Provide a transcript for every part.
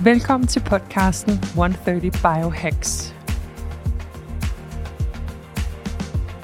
Velkommen til podcasten 130 Biohacks.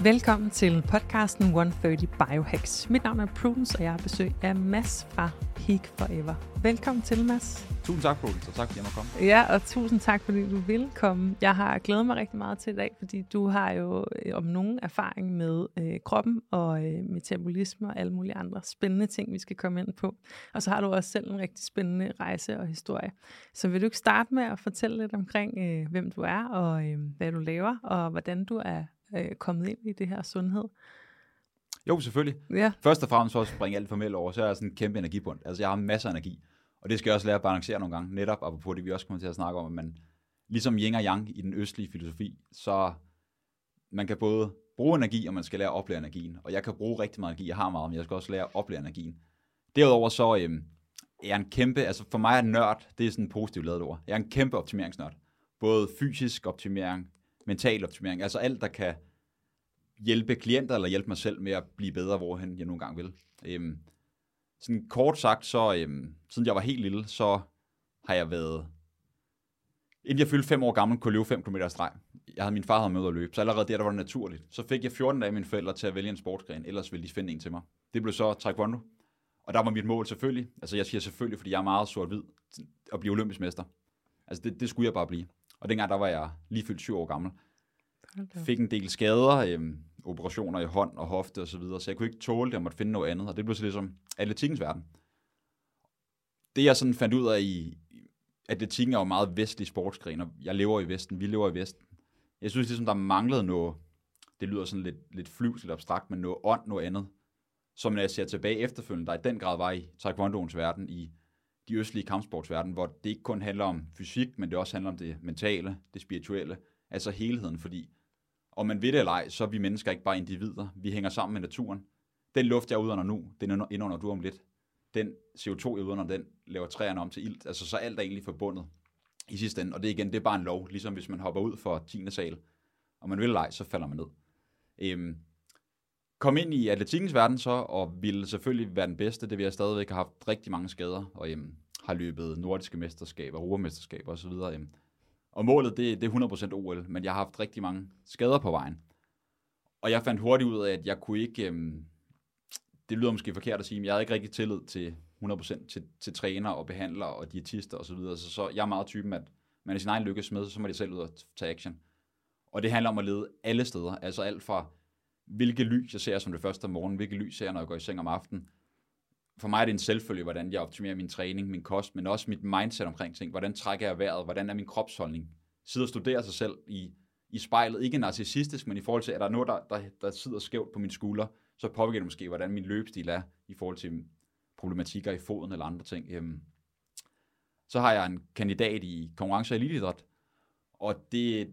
Velkommen til podcasten 130 Biohacks. Mit navn er Prudence, og jeg har besøg af Mads fra Peak Forever. Velkommen til, Mads. Tusind tak, Prudence, og tak fordi jeg må komme. Ja, og tusind tak, fordi du vil komme. Jeg har glædet mig rigtig meget til i dag, fordi du har jo øh, om nogen erfaring med øh, kroppen og øh, metabolisme og alle mulige andre spændende ting, vi skal komme ind på. Og så har du også selv en rigtig spændende rejse og historie. Så vil du ikke starte med at fortælle lidt omkring, øh, hvem du er og øh, hvad du laver, og hvordan du er øh, kommet ind i det her sundhed? Jo, selvfølgelig. Ja. Først og fremmest for at springe alt formelt over, så er jeg sådan en kæmpe energibund. Altså, jeg har masser af energi. Og det skal jeg også lære at balancere nogle gange, netop på det, vi også kommer til at snakke om, at man, ligesom yin og yang i den østlige filosofi, så man kan både bruge energi, og man skal lære at oplære energien. Og jeg kan bruge rigtig meget energi, jeg har meget, men jeg skal også lære at oplære energien. Derudover så øhm, er jeg en kæmpe, altså for mig er nørd, det er sådan en positivt lavet ord. Jeg er en kæmpe optimeringsnørd. Både fysisk optimering, mental optimering, altså alt, der kan hjælpe klienter eller hjælpe mig selv med at blive bedre, hvorhen jeg nogle gange vil. Øhm, sådan kort sagt, så øhm, siden jeg var helt lille, så har jeg været... Inden jeg fyldte fem år gammel, kunne jeg løbe 5 km streg. Jeg havde min far havde med at løbe, så allerede der, der var det naturligt. Så fik jeg 14 dage af mine forældre til at vælge en sportsgren, ellers ville de finde en til mig. Det blev så taekwondo. Og der var mit mål selvfølgelig, altså jeg siger selvfølgelig, fordi jeg er meget sort-hvid, at blive olympisk mester. Altså det, det skulle jeg bare blive. Og dengang der var jeg lige fyldt syv år gammel. Fik en del skader, øhm, operationer i hånd og hofte og så videre, så jeg kunne ikke tåle det, jeg måtte finde noget andet, og det blev så ligesom atletikkens verden. Det jeg sådan fandt ud af i, atletikken er jo meget vestlig sportsgren, og jeg lever i Vesten, vi lever i Vesten. Jeg synes ligesom, der manglede noget, det lyder sådan lidt, lidt flyvs, lidt abstrakt, men noget ånd, noget andet, som når jeg ser tilbage efterfølgende, der i den grad var i taekwondoens verden, i de østlige kampsportsverden, hvor det ikke kun handler om fysik, men det også handler om det mentale, det spirituelle, altså helheden, fordi om man ved det eller ej, så er vi mennesker ikke bare individer. Vi hænger sammen med naturen. Den luft, jeg udånder nu, den indånder du om lidt. Den CO2, jeg udånder, den laver træerne om til ilt. Altså, så alt er egentlig forbundet i sidste ende. Og det igen, det er bare en lov. Ligesom hvis man hopper ud for 10. sal, og man vil eller ej, så falder man ned. Øhm, kom ind i atletikkens verden så, og ville selvfølgelig være den bedste. Det vi har stadigvæk har haft rigtig mange skader, og jamen, har løbet nordiske mesterskaber, europamesterskaber osv. Øhm, og målet, det, det er 100% OL, men jeg har haft rigtig mange skader på vejen. Og jeg fandt hurtigt ud af, at jeg kunne ikke, øhm, det lyder måske forkert at sige, men jeg havde ikke rigtig tillid til 100% til, til træner og behandlere og diætister osv. Så, videre. så, så jeg er meget typen, at man er sin egen lykkes med, så må de selv ud og tage action. Og det handler om at lede alle steder, altså alt fra hvilke lys jeg ser som det første om morgenen, hvilke lys ser jeg, når jeg går i seng om aftenen, for mig er det en selvfølge, hvordan jeg optimerer min træning, min kost, men også mit mindset omkring ting. Hvordan trækker jeg vejret? Hvordan er min kropsholdning? Sidder og studerer sig selv i, i spejlet. Ikke narcissistisk, men i forhold til, at der er noget, der, der, der sidder skævt på min skulder, så påvirker det måske, hvordan min løbestil er i forhold til problematikker i foden eller andre ting. Øhm, så har jeg en kandidat i konkurrence og eliteidræt, og det er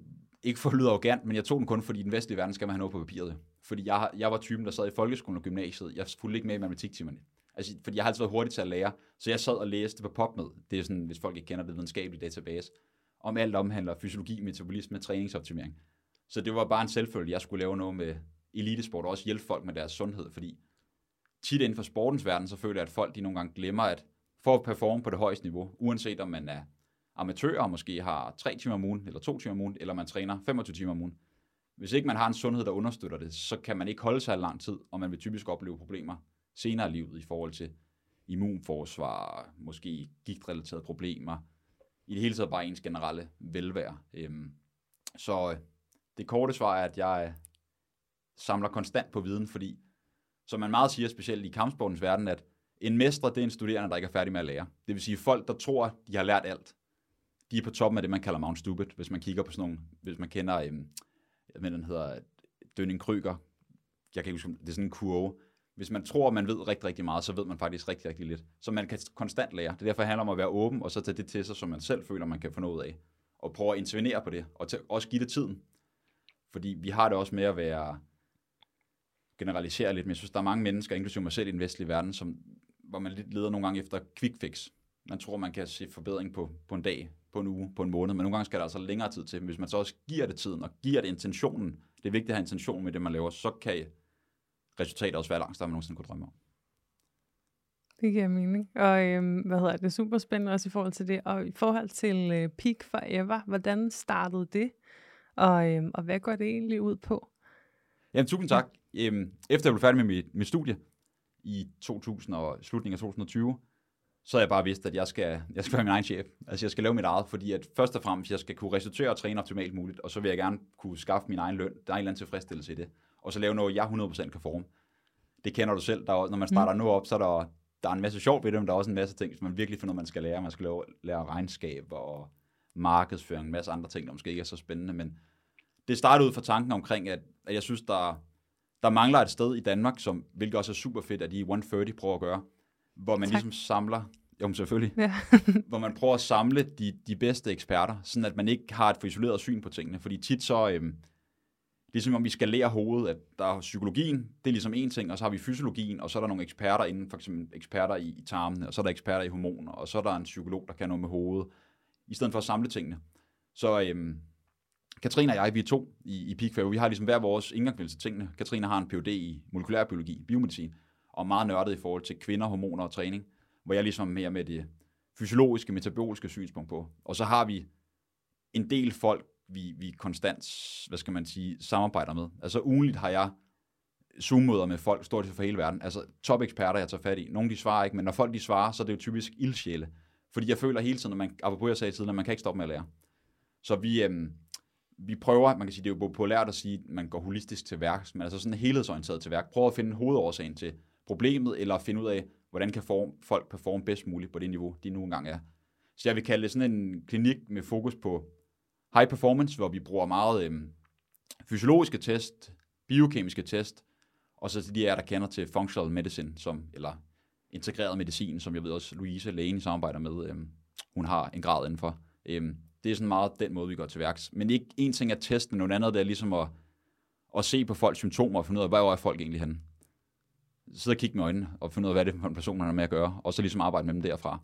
ikke for at lyde arrogant, men jeg tog den kun, fordi den vestlige verden skal man have noget på papiret. Fordi jeg, jeg var typen, der sad i folkeskolen og gymnasiet. Jeg fulgte ikke med i matematiktimerne. Altså, fordi jeg har altid været hurtig til at lære, så jeg sad og læste på PubMed. Det er sådan, hvis folk ikke kender det, videnskabelige database, om alt omhandler fysiologi, metabolisme, træningsoptimering. Så det var bare en selvfølge, jeg skulle lave noget med elitesport, og også hjælpe folk med deres sundhed, fordi tit inden for sportens verden, så føler jeg, at folk de nogle gange glemmer, at for at performe på det højeste niveau, uanset om man er amatør og måske har 3 timer om ugen, eller 2 timer om ugen, eller man træner 25 timer om ugen, hvis ikke man har en sundhed, der understøtter det, så kan man ikke holde sig lang tid, og man vil typisk opleve problemer senere i livet i forhold til immunforsvar, måske gigtrelaterede problemer, i det hele taget bare ens generelle velvære. Øhm, så øh, det korte svar er, at jeg øh, samler konstant på viden, fordi som man meget siger, specielt i kampsportens verden, at en mestre, det er en studerende, der ikke er færdig med at lære. Det vil sige, folk, der tror, de har lært alt, de er på toppen af det, man kalder Mount Stupid, hvis man kigger på sådan nogle, hvis man kender, øhm, jeg mener, den hedder Dønning Kryger, jeg kan ikke huske, det er sådan en kurve, hvis man tror, man ved rigtig, rigtig meget, så ved man faktisk rigtig, rigtig lidt. Så man kan konstant lære. Det er derfor, det handler om at være åben, og så tage det til sig, som man selv føler, man kan få noget af. Og prøve at intervenere på det, og også give det tiden. Fordi vi har det også med at være generalisere lidt, men jeg synes, der er mange mennesker, inklusive mig selv i den vestlige verden, som, hvor man lidt leder nogle gange efter quick fix. Man tror, man kan se forbedring på, på en dag, på en uge, på en måned, men nogle gange skal der altså længere tid til. Men hvis man så også giver det tiden, og giver det intentionen, det er vigtigt at have intention med det, man laver, så kan resultatet også være langt større, man nogensinde kunne drømme om. Det giver mening. Og øhm, hvad hedder det, super spændende også i forhold til det. Og i forhold til øh, Peak Forever, hvordan startede det? Og, øhm, og hvad går det egentlig ud på? Jamen, tusind tak. Øhm, efter jeg blev færdig med mit, mit studie i 2000 og slutningen af 2020, så jeg bare vidst, at jeg skal, jeg skal være min egen chef. Altså jeg skal lave mit eget, fordi at først og fremmest, jeg skal kunne restituere og træne optimalt muligt, og så vil jeg gerne kunne skaffe min egen løn. Der er en eller anden tilfredsstillelse i det. Og så lave noget, jeg 100% kan forme. Det kender du selv. Der er, når man starter mm. nu op, så er der, der er en masse sjov ved det, men der er også en masse ting, som man virkelig finder, man skal lære. Man skal lære, lære regnskab og markedsføring, en masse andre ting, der måske ikke er så spændende. Men det startede ud fra tanken omkring, at, at jeg synes, der, der mangler et sted i Danmark, som, hvilket også er super fedt, at de 130 prøver at gøre, hvor man tak. ligesom samler jo, selvfølgelig. Ja. hvor man prøver at samle de, de bedste eksperter, sådan at man ikke har et for isoleret syn på tingene. Fordi tit så, øhm, ligesom om vi skal lære hovedet, at der er psykologien, det er ligesom en ting, og så har vi fysiologien, og så er der nogle eksperter inden, for eksempel eksperter i, i tarmene, og så er der eksperter i hormoner, og så er der en psykolog, der kan noget med hovedet, i stedet for at samle tingene. Så øhm, Katrine og jeg, vi er to i, i Peak vi har ligesom hver vores indgang til tingene. Katrine har en Ph.D. i molekylærbiologi, biomedicin, og meget nørdet i forhold til kvinder, hormoner og træning hvor jeg ligesom mere med det fysiologiske, metaboliske synspunkt på. Og så har vi en del folk, vi, vi konstant, hvad skal man sige, samarbejder med. Altså ugenligt har jeg Zoom-møder med folk, stort set fra hele verden. Altså top-eksperter, jeg tager fat i. Nogle de svarer ikke, men når folk de svarer, så er det jo typisk ildsjæle. Fordi jeg føler hele tiden, at man, apropos jeg sagde tidligere, at man kan ikke stoppe med at lære. Så vi, øhm, vi prøver, man kan sige, det er jo populært at sige, at man går holistisk til værks, men altså sådan helhedsorienteret til værk. Prøver at finde hovedårsagen til problemet, eller finde ud af, hvordan kan form, folk performe bedst muligt på det niveau, de nu engang er. Så jeg vil kalde det sådan en klinik med fokus på high performance, hvor vi bruger meget øh, fysiologiske test, biokemiske test, og så til de af der kender til functional medicine, som, eller integreret medicin, som jeg ved også Louise Lane samarbejder med, øh, hun har en grad indenfor. Øh, det er sådan meget den måde, vi går til værks. Men ikke en ting er testen, noget andet det er ligesom at, at se på folks symptomer og finde ud af, hvor er folk egentlig henne sidde og kigge med øjnene og finde ud af, hvad det er for en person, man har med at gøre, og så ligesom arbejde med dem derfra.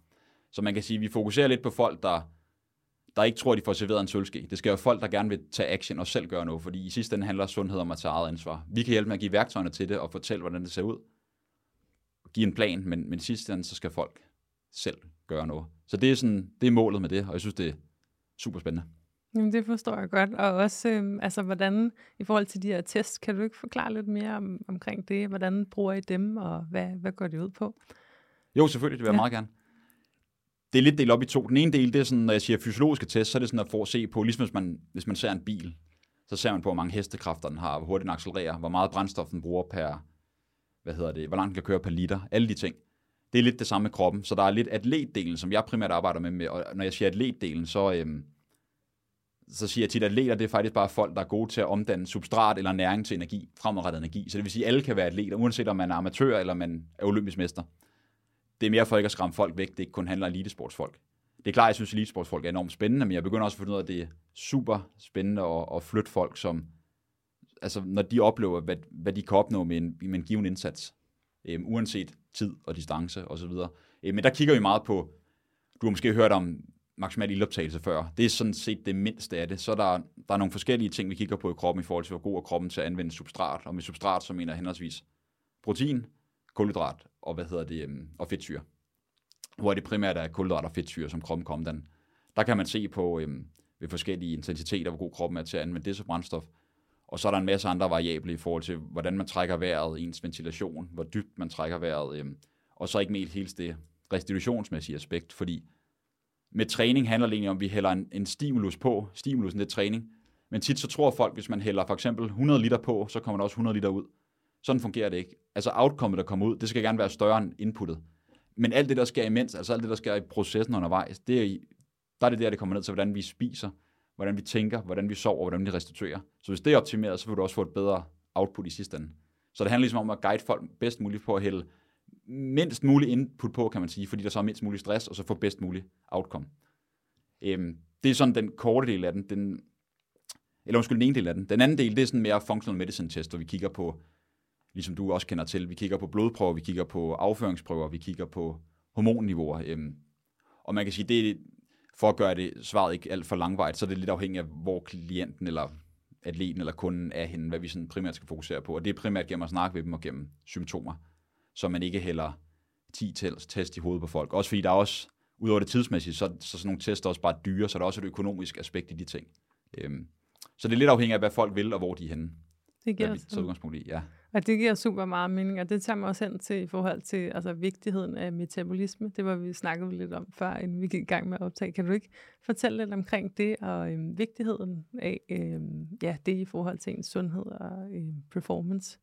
Så man kan sige, at vi fokuserer lidt på folk, der, der ikke tror, at de får serveret en sølvske. Det skal være folk, der gerne vil tage action og selv gøre noget, fordi i sidste ende handler sundhed om at tage eget ansvar. Vi kan hjælpe med at give værktøjerne til det og fortælle, hvordan det ser ud. Give en plan, men, men i sidste ende, så skal folk selv gøre noget. Så det er, sådan, det er målet med det, og jeg synes, det er super spændende. Jamen, det forstår jeg godt. Og også, øh, altså, hvordan, i forhold til de her tests, kan du ikke forklare lidt mere om, omkring det? Hvordan bruger I dem, og hvad, hvad går det ud på? Jo, selvfølgelig, det vil jeg ja. meget gerne. Det er lidt delt op i to. Den ene del, det er sådan, når jeg siger fysiologiske tests, så er det sådan at få at se på, ligesom hvis man, hvis man ser en bil, så ser man på, hvor mange hestekræfter den har, hvor hurtigt den accelererer, hvor meget brændstof den bruger per, hvad hedder det, hvor langt den kan køre per liter, alle de ting. Det er lidt det samme med kroppen, så der er lidt atletdelen, som jeg primært arbejder med, med og når jeg siger atletdelen, så, øhm, så siger jeg tit, at atleter det er faktisk bare folk, der er gode til at omdanne substrat eller næring til energi, fremadrettet energi. Så det vil sige, at alle kan være atleter, uanset om man er amatør eller man er olympisk mester. Det er mere for ikke at skræmme folk væk, det ikke kun handler om elitesportsfolk. Det er klart, jeg synes, at elitesportsfolk er enormt spændende, men jeg begynder også at finde ud af, at det er super spændende at, at flytte folk, som, altså, når de oplever, hvad, hvad de kan opnå med en, med en given indsats, øhm, uanset tid og distance osv. Øhm, men der kigger vi meget på, du har måske hørt om maksimal ildoptagelse før. Det er sådan set det mindste af det. Så der, der er nogle forskellige ting, vi kigger på i kroppen i forhold til, hvor god er kroppen til at anvende substrat. Og med substrat, så mener jeg henholdsvis protein, kulhydrat og, hvad hedder det, øhm, og fedtsyre. Hvor det primært er kulhydrat og fedtsyre, som kroppen kommer den. Der kan man se på øhm, ved forskellige intensiteter, hvor god kroppen er til at anvende det som brændstof. Og så er der en masse andre variable i forhold til, hvordan man trækker vejret, ens ventilation, hvor dybt man trækker vejret, øhm, og så ikke med helt det restitutionsmæssige aspekt, fordi med træning handler det egentlig om, at vi hælder en, en stimulus på. Stimulusen det er træning. Men tit så tror folk, hvis man hælder for eksempel 100 liter på, så kommer der også 100 liter ud. Sådan fungerer det ikke. Altså outcome, der kommer ud, det skal gerne være større end inputtet. Men alt det, der sker imens, altså alt det, der sker i processen undervejs, det er, der er det der, det kommer ned til, hvordan vi spiser, hvordan vi tænker, hvordan vi sover, hvordan vi restituerer. Så hvis det er optimeret, så vil du også få et bedre output i sidste ende. Så det handler ligesom om at guide folk bedst muligt på at hælde mindst mulig input på, kan man sige, fordi der så er mindst mulig stress, og så få bedst mulig outcome. Øhm, det er sådan den korte del af den. den eller undskyld, den ene del af den. Den anden del, det er sådan mere functional medicine test, hvor vi kigger på, ligesom du også kender til, vi kigger på blodprøver, vi kigger på afføringsprøver, vi kigger på hormonniveauer. Øhm, og man kan sige, det er, for at gøre det svaret ikke alt for langvejt, så er det lidt afhængigt af, hvor klienten eller atleten eller kunden er henne, hvad vi sådan primært skal fokusere på. Og det er primært gennem at snakke med dem og gennem symptomer, så man ikke hælder 10 test i hovedet på folk. Også fordi der er også, udover det tidsmæssige, så, så sådan nogle tester også bare dyre, så der er også et økonomisk aspekt i de ting. Øhm, så det er lidt afhængigt af, hvad folk vil, og hvor de er henne. Det giver så udgangspunkt i, ja. Og det giver super meget mening, og det tager mig også hen til i forhold til altså, vigtigheden af metabolisme. Det var vi snakket lidt om før, inden vi gik i gang med at optage. Kan du ikke fortælle lidt omkring det, og øhm, vigtigheden af øhm, ja, det i forhold til ens sundhed og øhm, performance?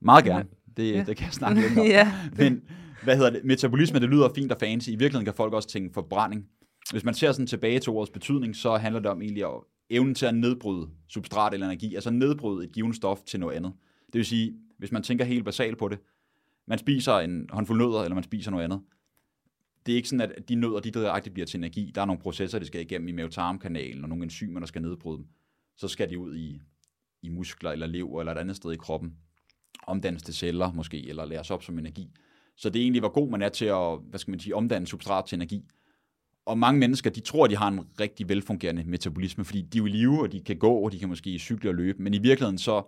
Meget gerne. Det, ja. det kan jeg snakke lidt om. ja. Men hvad hedder det? Metabolisme, det lyder fint og fancy. I virkeligheden kan folk også tænke forbrænding. Hvis man ser sådan tilbage til ordets betydning, så handler det om egentlig evnen til at nedbryde substrat eller energi, altså nedbryde et givet stof til noget andet. Det vil sige, hvis man tænker helt basalt på det, man spiser en håndfuld nødder, eller man spiser noget andet. Det er ikke sådan, at de nødder, de direkte bliver til energi. Der er nogle processer, der skal igennem i mavetarmkanalen, og nogle enzymer, der skal nedbryde dem. Så skal de ud i, i muskler eller lever eller et andet sted i kroppen. Omdannes til celler måske, eller læres op som energi. Så det er egentlig, hvor god man er til at hvad skal man sige, omdanne substrat til energi. Og mange mennesker, de tror, de har en rigtig velfungerende metabolisme, fordi de er jo i live, og de kan gå, og de kan måske cykle og løbe. Men i virkeligheden så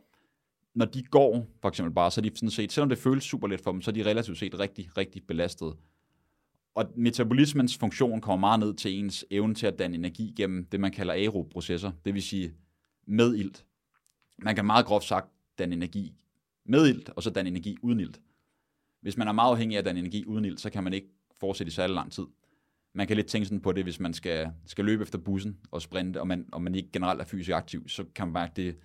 når de går, for eksempel bare, så er de sådan set, selvom det føles super let for dem, så er de relativt set rigtig, rigtig belastet. Og metabolismens funktion kommer meget ned til ens evne til at danne energi gennem det, man kalder aeroprocesser, det vil sige med ilt. Man kan meget groft sagt danne energi med ilt, og så danne energi uden ilt. Hvis man er meget afhængig af at danne energi uden ilt, så kan man ikke fortsætte i særlig lang tid. Man kan lidt tænke sådan på det, hvis man skal, skal løbe efter bussen og sprinte, og man, og man ikke generelt er fysisk aktiv, så kan man mærke, det,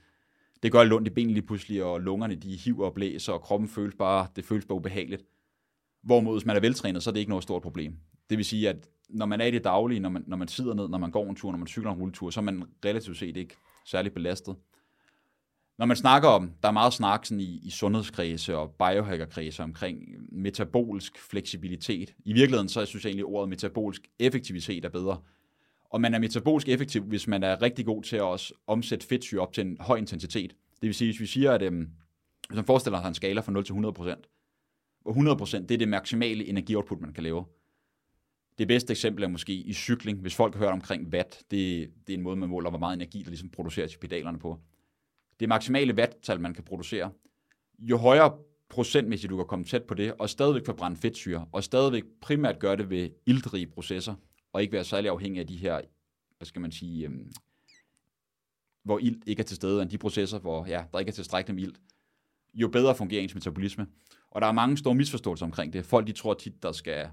det gør ondt i benene lige pludselig, og lungerne de hiver og blæser, og kroppen føles bare, det føles bare ubehageligt. Hvorimod, hvis man er veltrænet, så er det ikke noget stort problem. Det vil sige, at når man er i det daglige, når man, når man sidder ned, når man går en tur, når man cykler en rulletur, så er man relativt set ikke særlig belastet. Når man snakker om, der er meget snak sådan i, i sundhedskredse og biohackerkredse omkring metabolisk fleksibilitet. I virkeligheden så synes jeg egentlig, at ordet metabolisk effektivitet er bedre. Og man er metabolisk effektiv, hvis man er rigtig god til at også omsætte fedtsyre op til en høj intensitet. Det vil sige, hvis vi siger, at øhm, hvis man forestiller sig en skala fra 0 til 100%, hvor 100% det er det maksimale energioutput, man kan lave. Det bedste eksempel er måske i cykling. Hvis folk har hørt omkring watt, det, det er en måde, man måler, hvor meget energi, der ligesom produceres i pedalerne på. Det maksimale watttal, man kan producere. Jo højere procentmæssigt du kan komme tæt på det, og stadigvæk forbrænde fedtsyre, og stadigvæk primært gøre det ved iltrige processer, og ikke være særlig afhængig af de her, hvad skal man sige, øhm, hvor ilt ikke er til stede, end de processer, hvor ja, der ikke er tilstrækkeligt med ilt, jo bedre fungerer ens metabolisme. Og der er mange store misforståelser omkring det. Folk de tror tit, der skal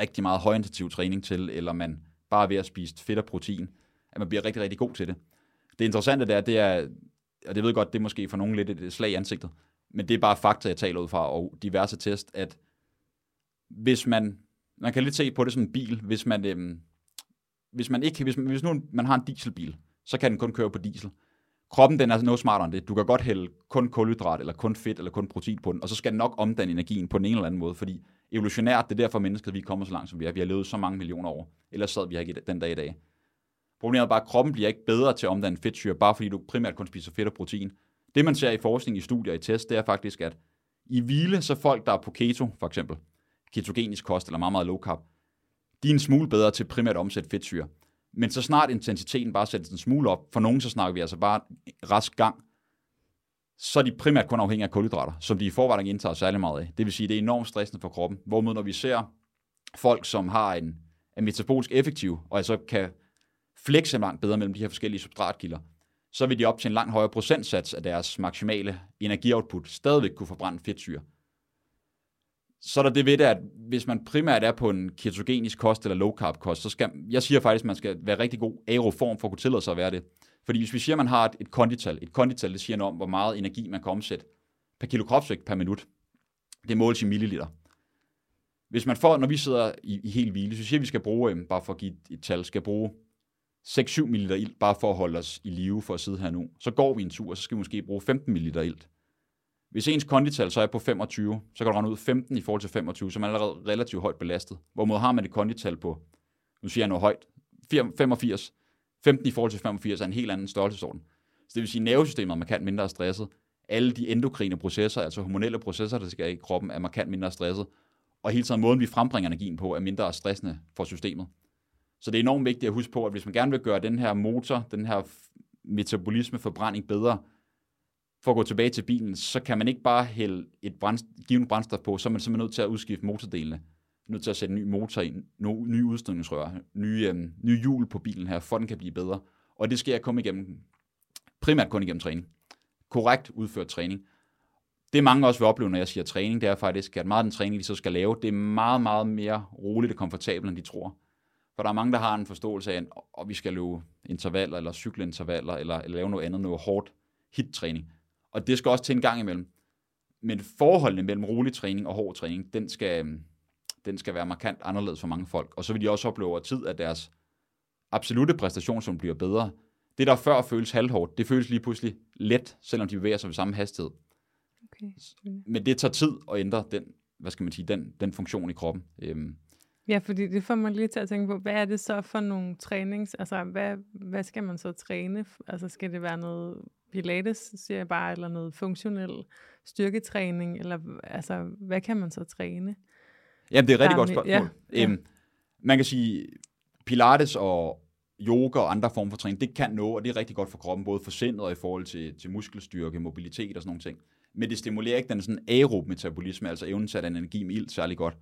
rigtig meget højintensiv træning til, eller man bare ved at spise fedt og protein, at man bliver rigtig, rigtig god til det. Det interessante der, det er, og det ved godt, det er måske for nogen lidt et slag i ansigtet, men det er bare fakta, jeg taler ud fra, og diverse test, at hvis man man kan lidt se på det som en bil, hvis man, øhm, hvis man ikke, hvis, hvis nu man har en dieselbil, så kan den kun køre på diesel. Kroppen den er noget smartere end det. Du kan godt hælde kun kulhydrat, eller kun fedt, eller kun protein på den, og så skal den nok omdanne energien på den ene eller anden måde, fordi evolutionært, det er derfor mennesket, vi er kommet så langt, som vi er. Vi har levet så mange millioner år. Ellers sad vi her ikke den dag i dag. Problemet er bare, at kroppen bliver ikke bedre til at omdanne fedtsyre, bare fordi du primært kun spiser fedt og protein. Det man ser i forskning, i studier, i test, det er faktisk, at i hvile, så folk, der er på keto, for eksempel, ketogenisk kost eller meget, meget low carb, de er en smule bedre til primært at omsætte fedtsyre. Men så snart intensiteten bare sættes en smule op, for nogen så snakker vi altså bare rask gang, så er de primært kun afhængige af kulhydrater, som de i forvejen ikke indtager særlig meget af. Det vil sige, det er enormt stressende for kroppen. Hvorimod når vi ser folk, som har en, er metabolisk effektiv, og altså kan flekse langt bedre mellem de her forskellige substratkilder, så vil de op til en langt højere procentsats af deres maksimale energioutput stadigvæk kunne forbrænde fedtsyre så er der det ved det, at hvis man primært er på en ketogenisk kost eller low carb kost, så skal, jeg siger faktisk, at man skal være rigtig god aeroform for at kunne tillade sig at være det. Fordi hvis vi siger, at man har et, et kondital, et kondital, det siger noget om, hvor meget energi man kan omsætte per kilo kropsvægt per minut. Det måles i milliliter. Hvis man får, når vi sidder i, i helt hvile, så siger vi, at vi skal bruge, øhm, bare for at give et, et tal, skal bruge 6-7 ml ilt, bare for at holde os i live for at sidde her nu. Så går vi en tur, og så skal vi måske bruge 15 ml ilt. Hvis ens kondital så er på 25, så kan du regne ud 15 i forhold til 25, så man er allerede relativt højt belastet. Hvorimod har man et kondital på, nu siger jeg noget højt, 85, 15 i forhold til 85 er en helt anden størrelsesorden. Så det vil sige, at nervesystemet er markant mindre stresset. Alle de endokrine processer, altså hormonelle processer, der skal i kroppen, er markant mindre stresset. Og hele tiden måden, vi frembringer energien på, er mindre stressende for systemet. Så det er enormt vigtigt at huske på, at hvis man gerne vil gøre den her motor, den her metabolisme, forbrænding bedre, for at gå tilbage til bilen, så kan man ikke bare hælde et brændst- givet brændstof på, så er man simpelthen nødt til at udskifte motordelene. Nødt til at sætte en ny motor ind, no, nye udstødningsrør, nye, øhm, nye hjul på bilen her, for den kan blive bedre. Og det sker kun igennem, primært kun igennem træning. Korrekt udført træning. Det mange også vil opleve, når jeg siger træning, det er faktisk, at meget af den træning, de så skal lave, det er meget, meget mere roligt og komfortabelt, end de tror. For der er mange, der har en forståelse af, at vi skal løbe intervaller, eller cykle intervaller, eller, eller lave noget andet, noget hårdt hit-træning. Og det skal også til en gang imellem. Men forholdene mellem rolig træning og hård træning, den skal, den skal være markant anderledes for mange folk. Og så vil de også opleve over tid, at deres absolute præstation, som bliver bedre, det der før føles halvhårdt, det føles lige pludselig let, selvom de bevæger sig ved samme hastighed. Okay. Men det tager tid at ændre den, hvad skal man sige, den, den funktion i kroppen. Øhm. Ja, fordi det får man lige til at tænke på, hvad er det så for nogle trænings, altså hvad, hvad skal man så træne? Altså skal det være noget pilates, siger jeg bare, eller noget funktionel styrketræning, eller altså, hvad kan man så træne? Jamen, det er et rigtig godt spørgsmål. Ja, øhm, Man kan sige, pilates og yoga og andre former for træning, det kan nå, og det er rigtig godt for kroppen, både for sindet og i forhold til, til muskelstyrke, mobilitet og sådan nogle ting. Men det stimulerer ikke den sådan aerob metabolisme, altså evnen til at energi med ild særlig godt.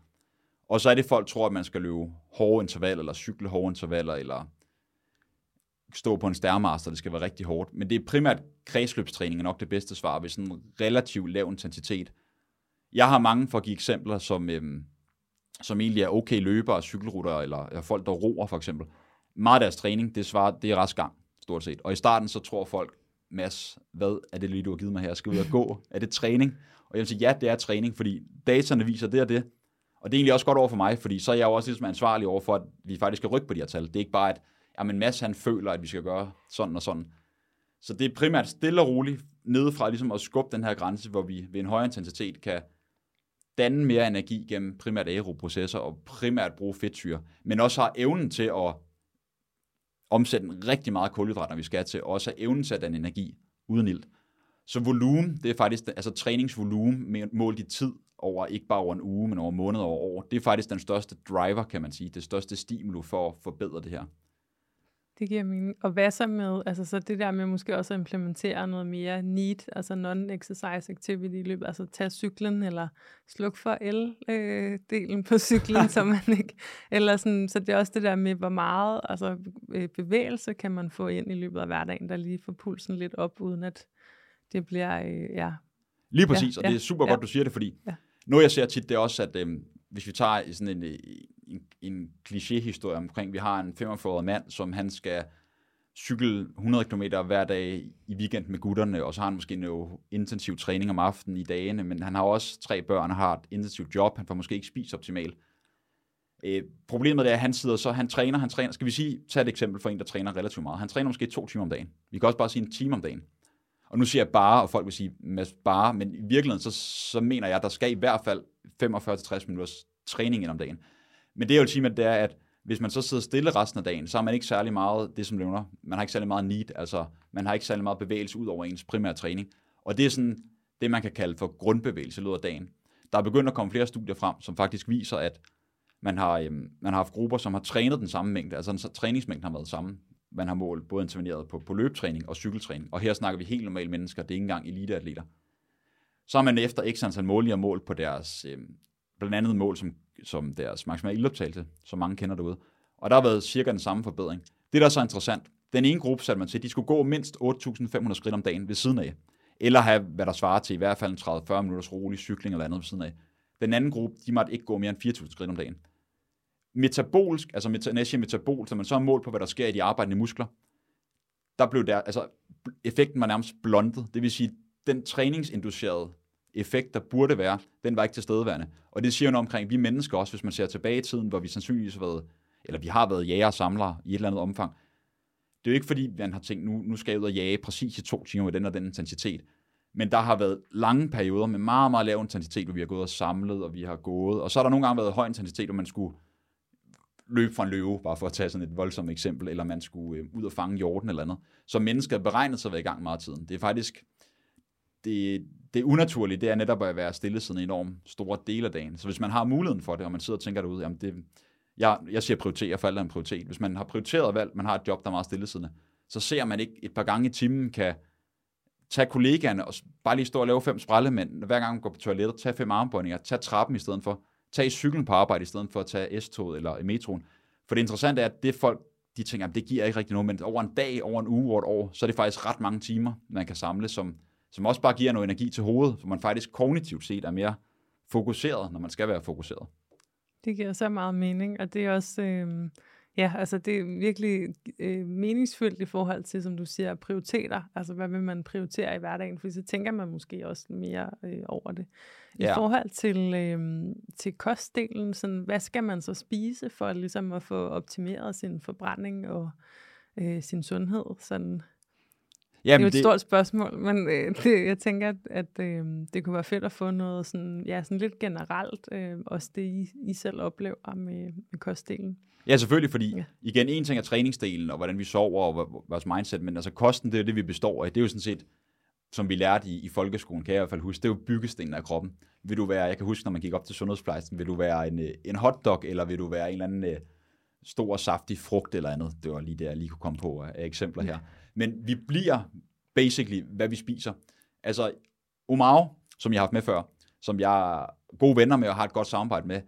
Og så er det, folk tror, at man skal løbe hårde intervaller, eller cykle hårde intervaller, eller stå på en stærmaster, det skal være rigtig hårdt. Men det er primært kredsløbstræning er nok det bedste svar ved sådan en relativt lav intensitet. Jeg har mange, for at give eksempler, som, øhm, som egentlig er okay løbere, cykelrutter, eller, eller folk, der roer for eksempel. Meget af deres træning, det, svarer, det er restgang, stort set. Og i starten, så tror folk, Mads, hvad er det lige, du har givet mig her? Skal ud og gå? Er det træning? Og jeg vil sige, ja, det er træning, fordi dataene viser det og det. Og det er egentlig også godt over for mig, fordi så er jeg jo også ligesom ansvarlig over for, at vi faktisk skal rykke på de her tal. Det er ikke bare, at jamen Mads han føler, at vi skal gøre sådan og sådan. Så det er primært stille og roligt nedefra ligesom at skubbe den her grænse, hvor vi ved en højere intensitet kan danne mere energi gennem primært aeroprocesser og primært bruge fedtsyre, men også har evnen til at omsætte rigtig meget kulhydrat, når vi skal til, og også har evnen til at danne energi uden ilt. Så volumen, det er faktisk, altså træningsvolumen målt i tid over, ikke bare over en uge, men over måneder og år, det er faktisk den største driver, kan man sige, det største stimulus for at forbedre det her. Det giver mening. Og hvad så med, altså så det der med måske også at implementere noget mere NEAT, altså non-exercise activity i løbet, altså tage cyklen, eller sluk for el-delen øh, på cyklen, så man ikke, eller sådan, så det er også det der med, hvor meget altså, øh, bevægelse kan man få ind i løbet af hverdagen, der lige får pulsen lidt op, uden at det bliver, øh, ja. Lige præcis, ja, og det er super ja, godt, du siger det, fordi ja noget jeg ser tit, det er også, at øh, hvis vi tager sådan en, øh, en, en kliché-historie omkring, vi har en 45-årig mand, som han skal cykle 100 km hver dag i weekend med gutterne, og så har han måske noget øh, intensiv træning om aftenen i dagene, men han har også tre børn og har et intensivt job, han får måske ikke spist optimalt. Øh, problemet er, at han sidder så, han træner, han træner, skal vi sige, tag et eksempel for en, der træner relativt meget. Han træner måske to timer om dagen. Vi kan også bare sige en time om dagen. Og nu siger jeg bare, og folk vil sige bare, men i virkeligheden, så, så mener jeg, at der skal i hvert fald 45-60 minutters træning ind om dagen. Men det jeg vil sige med det er, at hvis man så sidder stille resten af dagen, så har man ikke særlig meget, det som levner. man har ikke særlig meget need, altså man har ikke særlig meget bevægelse ud over ens primære træning. Og det er sådan det, man kan kalde for grundbevægelse i løbet af dagen. Der er begyndt at komme flere studier frem, som faktisk viser, at man har, øhm, man har haft grupper, som har trænet den samme mængde, altså træningsmængden har været samme. Man har målt både interveneret på, på løbetræning og cykeltræning, og her snakker vi helt normale mennesker, det er ikke engang eliteatleter. Så har man efter x antal mål målt på deres, øh, blandt andet mål som som deres maksimale ildoptagelse, som mange kender derude. Og der har været cirka den samme forbedring. Det, der er så interessant, den ene gruppe satte man til, de skulle gå mindst 8.500 skridt om dagen ved siden af, eller have, hvad der svarer til i hvert fald 30-40 minutters rolig cykling eller andet ved siden af. Den anden gruppe, de måtte ikke gå mere end 4.000 skridt om dagen. Metabolsk, altså meta, metabol, som man så har mål på, hvad der sker i de arbejdende muskler, der blev der, altså effekten var nærmest blondet. Det vil sige, den træningsinducerede effekt, der burde være, den var ikke til stedeværende. Og det siger noget omkring vi mennesker også, hvis man ser tilbage i tiden, hvor vi sandsynligvis har været, eller vi har været jæger og samlere i et eller andet omfang. Det er jo ikke fordi, man har tænkt, nu, nu skal jeg ud og jage præcis i to timer med den og den intensitet. Men der har været lange perioder med meget, meget lav intensitet, hvor vi har gået og samlet, og vi har gået. Og så har der nogle gange været høj intensitet, hvor man skulle løbe fra en løve, bare for at tage sådan et voldsomt eksempel, eller man skulle øh, ud og fange jorden eller andet. Så mennesker beregnet sig at være i gang meget af tiden. Det er faktisk, det, det unaturlige, det er netop at være stille siden en enorm store del af dagen. Så hvis man har muligheden for det, og man sidder og tænker derude, jamen det, jeg, jeg siger prioritere, for alt er en prioritet. Hvis man har prioriteret valg, man har et job, der er meget stillesiddende, så ser man ikke et par gange i timen kan tage kollegaerne og bare lige stå og lave fem sprællemænd, hver gang man går på toilettet, tage fem armbøjninger, tage trappen i stedet for, tage cyklen på arbejde i stedet for at tage S-toget eller metroen. For det interessante er, at det folk, de tænker, at det giver ikke rigtig noget, men over en dag, over en uge, over et år, så er det faktisk ret mange timer, man kan samle, som, som også bare giver noget energi til hovedet, så man faktisk kognitivt set er mere fokuseret, når man skal være fokuseret. Det giver så meget mening, og det er også, øh, ja, altså det er virkelig øh, meningsfyldt i forhold til, som du siger, prioriteter. Altså hvad vil man prioritere i hverdagen? For så tænker man måske også mere øh, over det. I ja. forhold til, øh, til kostdelen, sådan, hvad skal man så spise for ligesom at få optimeret sin forbrænding og øh, sin sundhed? Sådan, Jamen, det er jo et det... stort spørgsmål, men øh, det, jeg tænker, at, at øh, det kunne være fedt at få noget sådan, ja, sådan lidt generelt, øh, også det I, I selv oplever med, med kostdelen. Ja, selvfølgelig, fordi ja. igen, en ting er træningsdelen, og hvordan vi sover, og vores mindset, men altså kosten, det er det, vi består af. Det er jo sådan set, som vi lærte i, i folkeskolen, kan jeg i hvert fald huske, det er jo byggestenen af kroppen. Vil du være, jeg kan huske, når man gik op til sundhedsplejen, vil du være en, øh, en hotdog, eller vil du være en eller anden øh, stor, saftig frugt eller andet. Det var lige det, jeg lige kunne komme på af eksempler her. Men vi bliver basically, hvad vi spiser. Altså, Omar, som jeg har haft med før, som jeg er gode venner med og har et godt samarbejde med,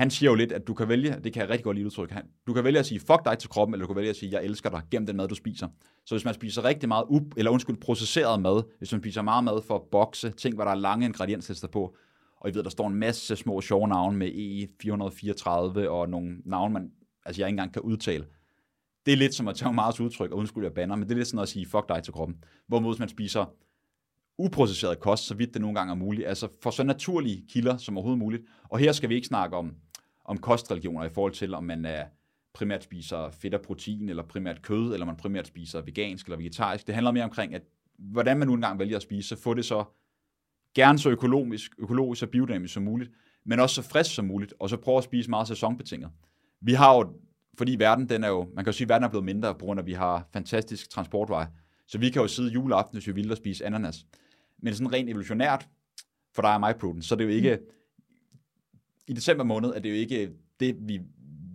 han siger jo lidt, at du kan vælge, det kan jeg rigtig godt lide udtryk, du kan vælge at sige, fuck dig til kroppen, eller du kan vælge at sige, jeg elsker dig gennem den mad, du spiser. Så hvis man spiser rigtig meget up, eller undskyld, processeret mad, hvis man spiser meget mad for at bokse, ting, hvor der er lange ingredienslister på, og I ved, der står en masse små sjove navne med E434 og nogle navne, man, altså jeg ikke engang kan udtale. Det er lidt som at tage meget udtryk, og undskyld, jeg banner, men det er lidt sådan at sige, fuck dig til kroppen. Hvorimod man spiser uprocesseret kost, så vidt det nogle gange er muligt, altså for så naturlige kilder som overhovedet muligt. Og her skal vi ikke snakke om, om kostreligioner i forhold til, om man er primært spiser fedt og protein, eller primært kød, eller man primært spiser vegansk eller vegetarisk. Det handler mere omkring, at hvordan man nu engang vælger at spise, så få det så gerne så økologisk, økologisk og biodynamisk som muligt, men også så frisk som muligt, og så prøve at spise meget sæsonbetinget. Vi har jo, fordi verden, den er jo, man kan jo sige, at verden er blevet mindre, på grund af, at vi har fantastisk transportvej. Så vi kan jo sidde juleaften, hvis vi vil, og spise ananas. Men sådan rent evolutionært, for der er mig protein, så det er jo ikke, mm i december måned er det jo ikke det, vi,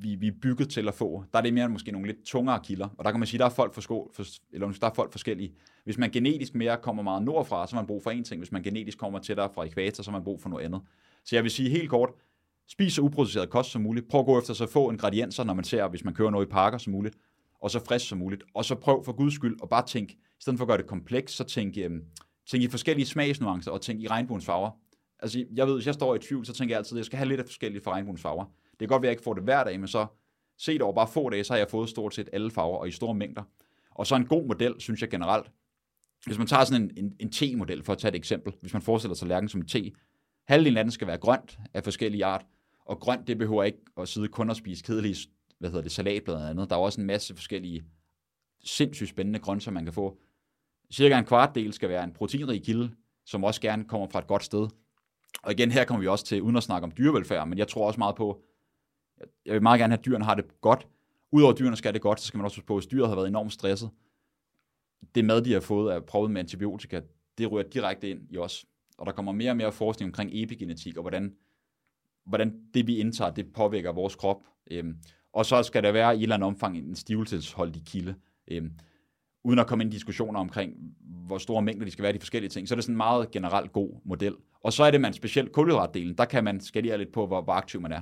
vi, vi er bygget til at få. Der er det mere måske nogle lidt tungere kilder, og der kan man sige, der er folk, for, for, eller der er folk forskellige. Hvis man genetisk mere kommer meget nordfra, så har man brug for en ting. Hvis man genetisk kommer tættere fra ekvator, så har man brug for noget andet. Så jeg vil sige helt kort, spis så uprocesseret kost som muligt. Prøv at gå efter så få ingredienser, når man ser, hvis man kører noget i pakker som muligt, og så frisk som muligt. Og så prøv for guds skyld at bare tænke, i stedet for at gøre det komplekst, så tænk, øhm, tænk i forskellige smagsnuancer, og tænk i regnbuens farver. Altså, jeg ved, hvis jeg står i tvivl, så tænker jeg altid, at jeg skal have lidt af forskellige fra regnbuens farver. Det kan godt være, at jeg ikke får det hver dag, men så set over bare få dage, så har jeg fået stort set alle farver, og i store mængder. Og så en god model, synes jeg generelt. Hvis man tager sådan en, en, en te-model, for at tage et eksempel, hvis man forestiller sig lærken som en te, halvdelen af den skal være grønt af forskellige art, og grønt, det behøver ikke at sidde kun og spise kedelige hvad hedder det, salatblad og andet. Der er også en masse forskellige sindssygt spændende grøntsager, man kan få. Cirka en kvart del skal være en proteinrig kilde, som også gerne kommer fra et godt sted. Og igen, her kommer vi også til, uden at snakke om dyrevelfærd, men jeg tror også meget på, jeg vil meget gerne have, at dyrene har det godt. Udover at dyrene skal have det godt, så skal man også huske på, at hvis dyret har været enormt stresset, det mad, de har fået, af prøvet med antibiotika, det ryger direkte ind i os. Og der kommer mere og mere forskning omkring epigenetik, og hvordan, hvordan det, vi indtager, det påvirker vores krop. Øhm, og så skal der være i et eller andet omfang en stivelsesholdig kilde. Øhm, uden at komme ind i diskussioner omkring, hvor store mængder de skal være de forskellige ting, så er det sådan en meget generelt god model. Og så er det, man specielt kulhydratdelen, der kan man skalere lidt på, hvor, hvor aktiv man er.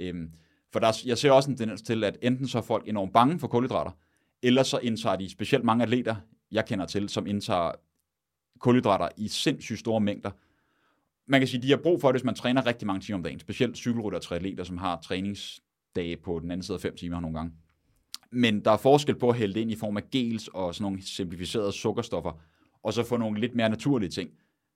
Øhm, for der, jeg ser også en tendens til, at enten så er folk enormt bange for kulhydrater, eller så indtager de specielt mange atleter, jeg kender til, som indtager kulhydrater i sindssygt store mængder. Man kan sige, at de har brug for det, hvis man træner rigtig mange timer om dagen. Specielt cykelrytter og triatleter, som har træningsdage på den anden side af fem timer nogle gange. Men der er forskel på at hælde det ind i form af gels og sådan nogle simplificerede sukkerstoffer, og så få nogle lidt mere naturlige ting.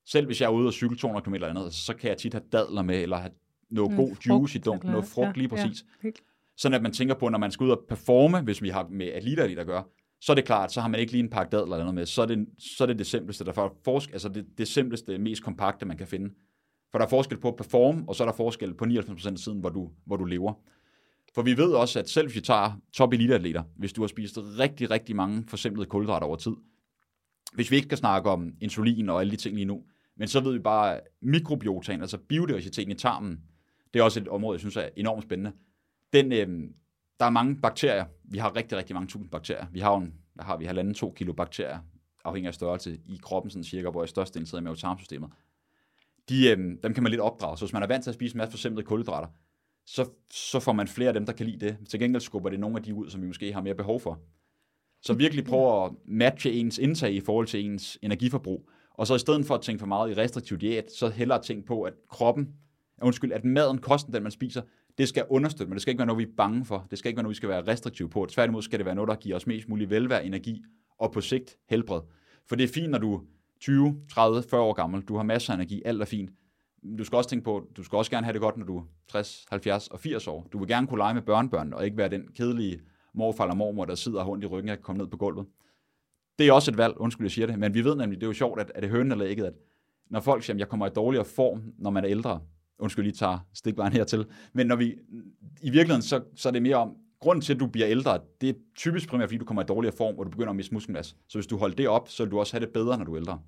Selv hvis jeg er ude og cykle 200 km eller andet, så kan jeg tit have dadler med, eller have noget mm, god juice i dunken, noget frugt ja, lige præcis. Ja, sådan at man tænker på, når man skal ud og performe, hvis vi har med atleter at gøre, så er det klart, så har man ikke lige en pakke dadler eller noget med, så er det så er det, det simpleste, der er forsk, altså det, det simpleste, mest kompakte, man kan finde. For der er forskel på at performe, og så er der forskel på 99% af tiden, hvor du, hvor du lever. For vi ved også, at selv hvis vi tager top eliteatleter, hvis du har spist rigtig, rigtig mange forsimplede kulhydrater over tid, hvis vi ikke skal snakke om insulin og alle de ting lige nu, men så ved vi bare, at mikrobiotaen, altså biodiversiteten i tarmen, det er også et område, jeg synes er enormt spændende. Den, øh, der er mange bakterier. Vi har rigtig, rigtig mange tusind bakterier. Vi har jo en, der har vi, halvanden to kilo bakterier, afhængig af størrelse, i kroppen, sådan cirka, hvor jeg størst del sidder i mavetarmsystemet. De, øh, dem kan man lidt opdrage. Så hvis man er vant til at spise en masse forsimplede kulhydrater, så, så får man flere af dem, der kan lide det. Til gengæld skubber det nogle af de ud, som vi måske har mere behov for. Så virkelig prøve at matche ens indtag i forhold til ens energiforbrug. Og så i stedet for at tænke for meget i restriktiv diæt, så hellere tænke på, at kroppen, undskyld, at maden, kosten, den man spiser, det skal understøtte, men det skal ikke være noget, vi er bange for. Det skal ikke være noget, vi skal være restriktive på. Tværtimod skal det være noget, der giver os mest mulig velvære, energi og på sigt helbred. For det er fint, når du er 20, 30, 40 år gammel. Du har masser af energi, alt er fint. Du skal også tænke på, du skal også gerne have det godt, når du er 60, 70 og 80 år. Du vil gerne kunne lege med børnebørn, og ikke være den kedelige morfar eller mormor, der sidder rundt i ryggen og komme ned på gulvet. Det er også et valg, undskyld, jeg siger det, men vi ved nemlig, det er jo sjovt, at, at det hønen eller ægget, at når folk siger, at jeg kommer i dårligere form, når man er ældre, undskyld, lige tager stikvejen hertil, men når vi, i virkeligheden, så, så er det mere om, grunden til, at du bliver ældre, det er typisk primært, fordi du kommer i dårligere form, og du begynder at miste muskelmasse. Så hvis du holder det op, så vil du også have det bedre, når du er ældre.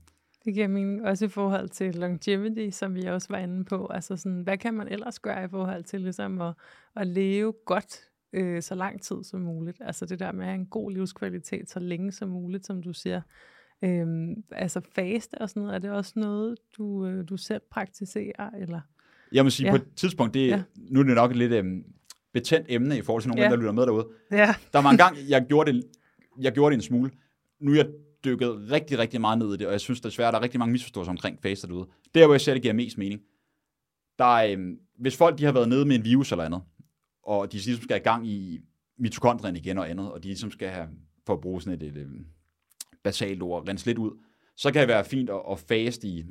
Det giver mening også i forhold til longevity, som vi også var inde på. Altså sådan, hvad kan man ellers gøre i forhold til ligesom at, at leve godt øh, så lang tid som muligt? Altså det der med at have en god livskvalitet så længe som muligt, som du siger. Øhm, altså faste og sådan noget, er det også noget, du, øh, du selv praktiserer? Eller? Jeg må sige, ja. på et tidspunkt, det, ja. nu er det nok et lidt øhm, betændt emne i forhold til nogle ja. der lytter med derude. Ja. Der var en gang, jeg gjorde det, jeg gjorde det en smule. Nu er jeg dykket rigtig, rigtig meget ned i det, og jeg synes desværre, der er rigtig mange misforståelser omkring faste derude. Der, hvor jeg ser, det giver mest mening. Der er, øhm, hvis folk de har været nede med en virus eller andet, og de ligesom skal have gang i mitokondrien igen og andet, og de ligesom skal have, for at bruge sådan et, et, et basalt ord, rense lidt ud, så kan det være fint at, at faste i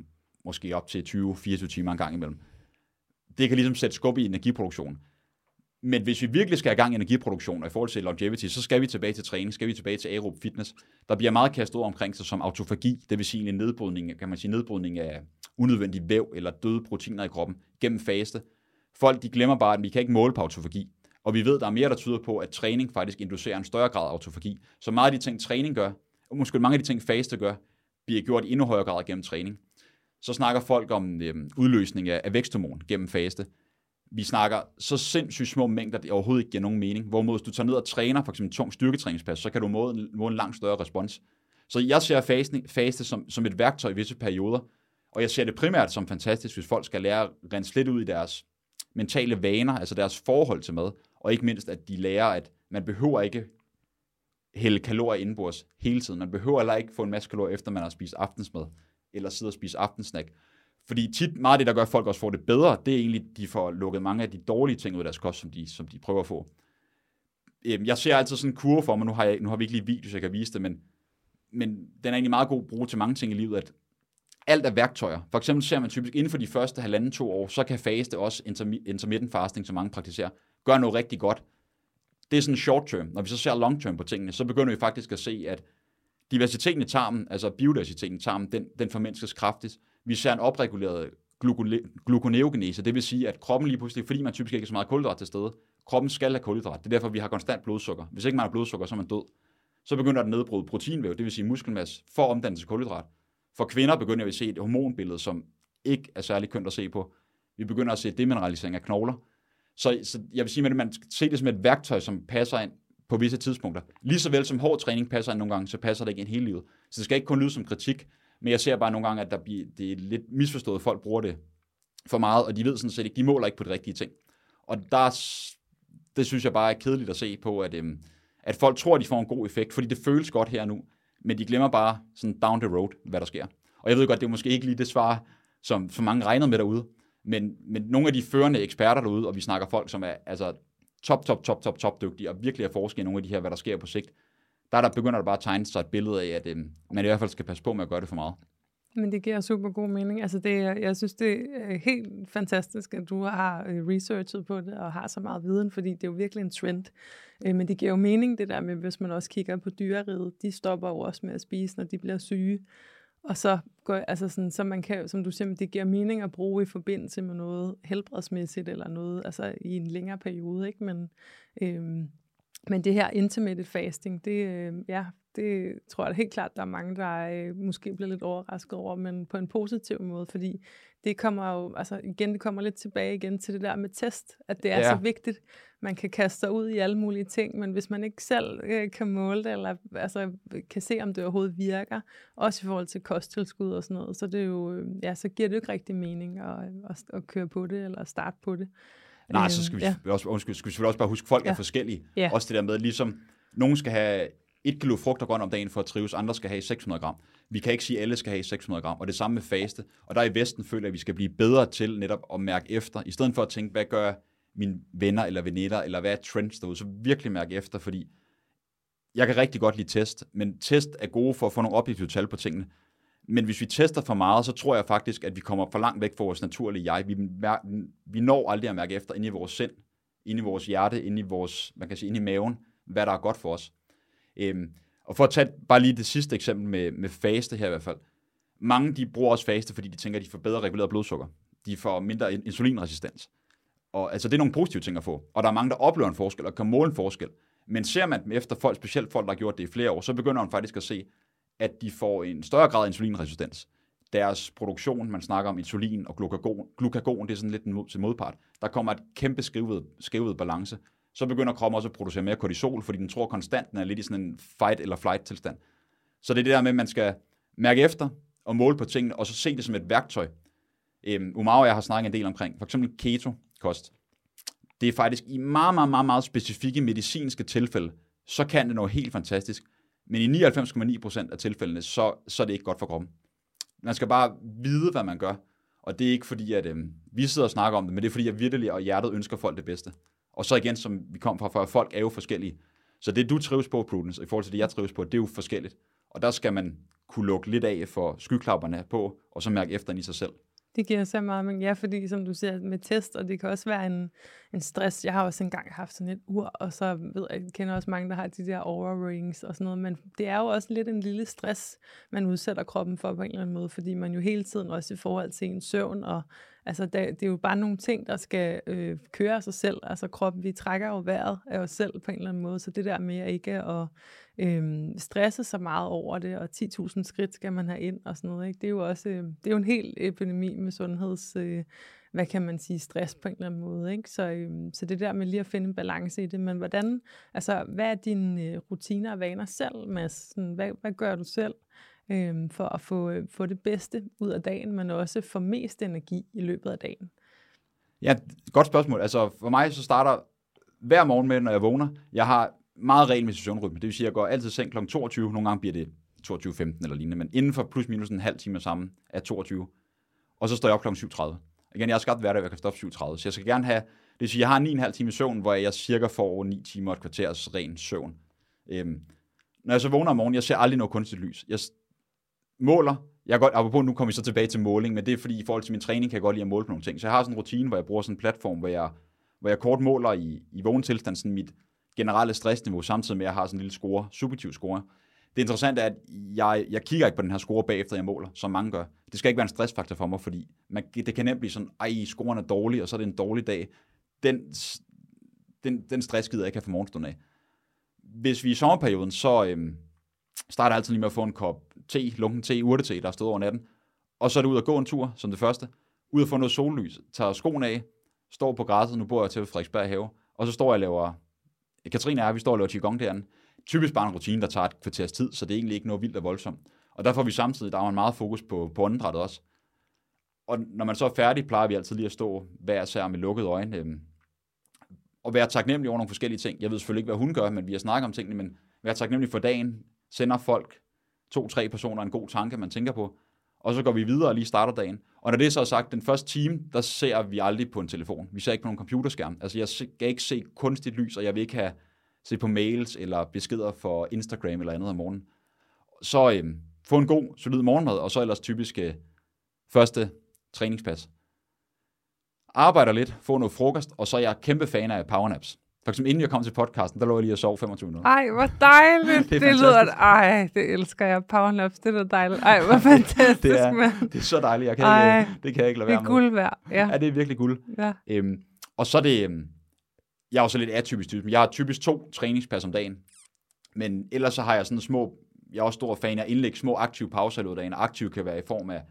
måske op til 20-24 timer en gang imellem. Det kan ligesom sætte skub i energiproduktionen. Men hvis vi virkelig skal have gang i energiproduktion, og i forhold til longevity, så skal vi tilbage til træning, skal vi tilbage til aerob fitness. Der bliver meget kastet ud omkring sig som autofagi, det vil sige en nedbrydning, kan man sige, nedbrydning af unødvendig væv eller døde proteiner i kroppen gennem faste. Folk de glemmer bare, at vi kan ikke måle på autofagi. Og vi ved, der er mere, der tyder på, at træning faktisk inducerer en større grad af autofagi. Så meget af de ting, træning gør, og måske mange af de ting, faste gør, bliver gjort i endnu højere grad gennem træning. Så snakker folk om øhm, udløsning af, af væksthormon gennem faste. Vi snakker så sindssygt små mængder, det overhovedet ikke giver nogen mening. Hvorimod, hvis du tager ned og træner, for eksempel tung styrketræningspas, så kan du måle, måle en langt større respons. Så jeg ser faste, faste som, som et værktøj i visse perioder, og jeg ser det primært som fantastisk, hvis folk skal lære at rense lidt ud i deres mentale vaner, altså deres forhold til mad, og ikke mindst, at de lærer, at man behøver ikke hælde kalorier indenbords hele tiden. Man behøver heller ikke få en masse kalorier, efter man har spist aftensmad, eller sidde og spise aftensnack. Fordi tit meget af det, der gør, at folk også får det bedre, det er egentlig, at de får lukket mange af de dårlige ting ud af deres kost, som de, som de prøver at få. Øhm, jeg ser altid sådan en kurve for mig, nu har, jeg, nu har vi ikke lige video, så jeg kan vise det, men, men den er egentlig meget god at bruge til mange ting i livet, at alt er værktøjer. For eksempel ser man typisk inden for de første halvanden to år, så kan faste også intermittent fasting, som mange praktiserer, gøre noget rigtig godt. Det er sådan short term. Når vi så ser long term på tingene, så begynder vi faktisk at se, at diversiteten i tarmen, altså biodiversiteten i tarmen, den, den formindskes kraftigt. Vi ser en opreguleret gluconeogenese, det vil sige, at kroppen lige pludselig, fordi man typisk ikke har så meget kulhydrat til stede, kroppen skal have kulhydrat. Det er derfor, vi har konstant blodsukker. Hvis ikke man har blodsukker, så er man død. Så begynder den at nedbryde proteinvæv, det vil sige muskelmasse, for omdannet til kulhydrat. For kvinder begynder vi at se et hormonbillede, som ikke er særlig kønt at se på. Vi begynder at se demineralisering af knogler. Så, så jeg vil sige, at man ser det som et værktøj, som passer ind på visse tidspunkter. Lige så vel som hård træning passer ind nogle gange, så passer det ikke ind hele livet. Så det skal ikke kun lyde som kritik, men jeg ser bare nogle gange, at der bliver, det er lidt misforstået, folk bruger det for meget, og de ved sådan set ikke, de måler ikke på de rigtige ting. Og der, det synes jeg bare er kedeligt at se på, at, øhm, at folk tror, at de får en god effekt, fordi det føles godt her nu, men de glemmer bare sådan down the road, hvad der sker. Og jeg ved godt, det er måske ikke lige det svar, som for mange regner med derude, men, men nogle af de førende eksperter derude, og vi snakker folk, som er altså top, top, top, top, top dygtige, og virkelig er forske i nogle af de her, hvad der sker på sigt, der, der begynder der bare at tegne sig et billede af, at øh, man i hvert fald skal passe på med at gøre det for meget. Men det giver super god mening. Altså det, jeg synes, det er helt fantastisk, at du har øh, researchet på det og har så meget viden, fordi det er jo virkelig en trend. Øh, men det giver jo mening, det der med, hvis man også kigger på dyreriget, de stopper jo også med at spise, når de bliver syge. Og så går, altså sådan, så man kan, som du siger, det giver mening at bruge i forbindelse med noget helbredsmæssigt eller noget, altså i en længere periode, ikke? Men, øhm, men det her intermittent fasting, det, øh, ja, det tror jeg helt klart, der er mange, der øh, måske bliver lidt overrasket over, men på en positiv måde, fordi det kommer jo, altså igen, det kommer lidt tilbage igen til det der med test, at det er ja. så vigtigt. Man kan kaste sig ud i alle mulige ting, men hvis man ikke selv øh, kan måle det, eller altså, kan se, om det overhovedet virker, også i forhold til kosttilskud og sådan noget, så, det jo, øh, ja, så giver det jo ikke rigtig mening at, at, at køre på det, eller starte på det. Nej, så skal vi, ja. også, undskyld, skal vi selvfølgelig også bare huske, at folk ja. er forskellige. Ja. Også det der med, ligesom nogen skal have et kilo frugt og grønt om dagen for at trives, andre skal have 600 gram. Vi kan ikke sige, at alle skal have 600 gram, og det samme med faste. Og der i Vesten føler jeg, at vi skal blive bedre til netop at mærke efter, i stedet for at tænke, hvad gør mine venner eller veninder, eller hvad er trends derude, så virkelig mærke efter, fordi jeg kan rigtig godt lide test, men test er gode for at få nogle objektive tal på tingene. Men hvis vi tester for meget, så tror jeg faktisk, at vi kommer for langt væk fra vores naturlige jeg. Vi, vi når aldrig at mærke efter inde i vores sind, inde i vores hjerte, inde i vores, man kan sige, inde i maven, hvad der er godt for os. Øhm, og for at tage bare lige det sidste eksempel med, med faste her i hvert fald. Mange de bruger også faste, fordi de tænker, at de får bedre reguleret blodsukker. De får mindre insulinresistens. Og altså, det er nogle positive ting at få. Og der er mange, der oplever en forskel og kan måle en forskel. Men ser man dem efter folk, specielt folk, der har gjort det i flere år, så begynder man faktisk at se, at de får en større grad af insulinresistens. Deres produktion, man snakker om insulin og glukagon, glukagon det er sådan lidt en mod, til modpart. Der kommer et kæmpe skævet, skævet balance så begynder kroppen også at producere mere kortisol, fordi den tror konstant, den er lidt i sådan en fight eller flight tilstand. Så det er det der med, at man skal mærke efter og måle på tingene, og så se det som et værktøj. Øhm, Umar og jeg har snakket en del omkring, for eksempel keto-kost. Det er faktisk i meget, meget, meget, meget specifikke medicinske tilfælde, så kan det noget helt fantastisk. Men i 99,9% af tilfældene, så, så er det ikke godt for kroppen. Man skal bare vide, hvad man gør. Og det er ikke fordi, at øh, vi sidder og snakker om det, men det er fordi, jeg virkelig og hjertet ønsker folk det bedste. Og så igen, som vi kom fra før, folk er jo forskellige. Så det, du trives på, Prudence, i forhold til det, jeg trives på, det er jo forskelligt. Og der skal man kunne lukke lidt af for skyklapperne på, og så mærke efter i sig selv. Det giver så meget, men ja, fordi som du siger, med test, og det kan også være en, en stress. Jeg har også engang haft sådan et ur, og så ved jeg, jeg kender også mange, der har de der aura rings og sådan noget, men det er jo også lidt en lille stress, man udsætter kroppen for på en eller anden måde, fordi man jo hele tiden også i forhold til en søvn og Altså, det, det er jo bare nogle ting, der skal øh, køre af sig selv. Altså, kroppen, vi trækker jo vejret af os selv på en eller anden måde, så det der med ikke at øh, stresse så meget over det, og 10.000 skridt skal man have ind og sådan noget, ikke? det er jo også øh, det er jo en hel epidemi med sundheds... Øh, hvad kan man sige, stress på en eller anden måde. Ikke? Så, øh, så det der med lige at finde en balance i det. Men hvordan, altså, hvad er dine øh, rutiner og vaner selv, Mads? Sådan, hvad, hvad gør du selv? øh, for at få, øh, få det bedste ud af dagen, men også få mest energi i løbet af dagen? Ja, godt spørgsmål. Altså for mig så starter hver morgen med, når jeg vågner. Jeg har meget regelmæssig søvnrytme. Det vil sige, at jeg går altid seng kl. 22. Nogle gange bliver det 22.15 eller lignende, men inden for plus minus en halv time sammen er 22. Og så står jeg op kl. 7.30. Igen, jeg har skabt hverdag, jeg kan stå op 7.30, så jeg skal gerne have, det vil sige, jeg har 9,5 timer søvn, hvor jeg cirka får 9 timer og et kvarters ren søvn. Øhm, når jeg så vågner om morgenen, jeg ser aldrig noget kunstigt lys. Jeg måler. Jeg godt, apropos, nu kommer vi så tilbage til måling, men det er fordi, i forhold til min træning, kan jeg godt lide at måle på nogle ting. Så jeg har sådan en rutine, hvor jeg bruger sådan en platform, hvor jeg, hvor jeg kort måler i, i vågen tilstand sådan mit generelle stressniveau, samtidig med, at jeg har sådan en lille score, subjektiv score. Det interessante er, at jeg, jeg kigger ikke på den her score bagefter, jeg måler, som mange gør. Det skal ikke være en stressfaktor for mig, fordi man, det kan nemt blive sådan, ej, scoren er dårlig, og så er det en dårlig dag. Den, den, den stress gider jeg ikke have for morgenstunden af. Hvis vi er i sommerperioden, så øhm, starter jeg altid lige med at få en kop te, lunken te, urtete, der er stået over natten. Og så er det ud at gå en tur, som det første. Ud at få noget sollys, tager skoen af, står på græsset, nu bor jeg til Frederiksberg have, og så står jeg og laver, Katrine er, vi står og laver Qigong derinde. Typisk bare en rutine, der tager et kvarters tid, så det er egentlig ikke noget vildt og voldsomt. Og der får vi samtidig, der er meget fokus på, på åndedrættet også. Og når man så er færdig, plejer vi altid lige at stå hver sær med lukkede øjne, øh, og være taknemmelig over nogle forskellige ting. Jeg ved selvfølgelig ikke, hvad hun gør, men vi har snakket om tingene, men være taknemmelig for dagen, sender folk to-tre personer en god tanke, man tænker på, og så går vi videre og lige starter dagen. Og når det er så er sagt, den første time, der ser vi aldrig på en telefon. Vi ser ikke på nogen computerskærm. Altså jeg skal ikke se kunstigt lys, og jeg vil ikke have se på mails eller beskeder for Instagram eller andet om morgenen. Så, øhm, få en god, solid morgenmad, og så ellers typisk øh, første træningspas. Arbejder lidt, få noget frokost, og så er jeg kæmpe fan af powernaps. For eksempel inden jeg kom til podcasten, der lå jeg lige og sov 25 minutter. Ej, hvor dejligt. Det er det lyder, ej, det elsker jeg. Powernaps, det er dejligt. Ej, hvor fantastisk, Det er, mand. det er så dejligt, jeg kan Ej, ikke, det kan jeg ikke lade Det være er med. guld værd. Ja, Ja, det er virkelig guld. ja. Øhm, og så er det, øhm, jeg er jo så lidt atypisk typen. Jeg har typisk to træningspas om dagen. Men ellers så har jeg sådan små, jeg er også stor fan af at indlægge små aktive pauser i løbet af dagen. Aktiv kan være i form af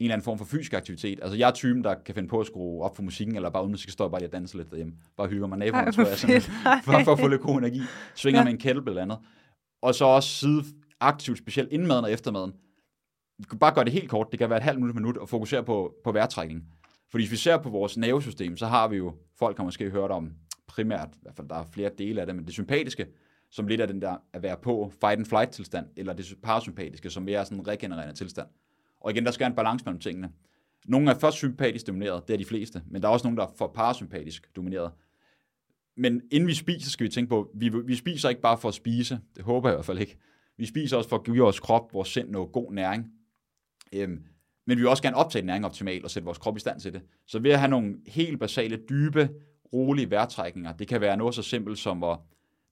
en eller anden form for fysisk aktivitet. Altså jeg er typen, der kan finde på at skrue op for musikken, eller bare uden musik, står jeg bare lige og danser lidt derhjemme. Bare hygger mig naboen, tror jeg, sådan, fedt. for, for at få lidt god energi. Svinger Ja. med en kettlebell eller andet. Og så også sidde aktivt, specielt inden maden og efter maden. Du kan bare gøre det helt kort. Det kan være et halvt minut, minut, og fokusere på, på vejrtrækning. Fordi hvis vi ser på vores nervesystem, så har vi jo, folk har måske hørt om primært, i hvert fald der er flere dele af det, men det sympatiske, som lidt er den der at være på fight and flight tilstand, eller det parasympatiske, som mere er sådan en regenererende tilstand. Og igen, der skal en balance mellem tingene. Nogle er først sympatisk domineret, det er de fleste, men der er også nogle, der er for parasympatisk domineret. Men inden vi spiser, skal vi tænke på, vi, vi spiser ikke bare for at spise, det håber jeg i hvert fald ikke. Vi spiser også for at give vores krop, vores sind noget god næring. Øhm, men vi vil også gerne optage næring optimalt og sætte vores krop i stand til det. Så ved at have nogle helt basale, dybe, rolige vejrtrækninger, det kan være noget så simpelt som at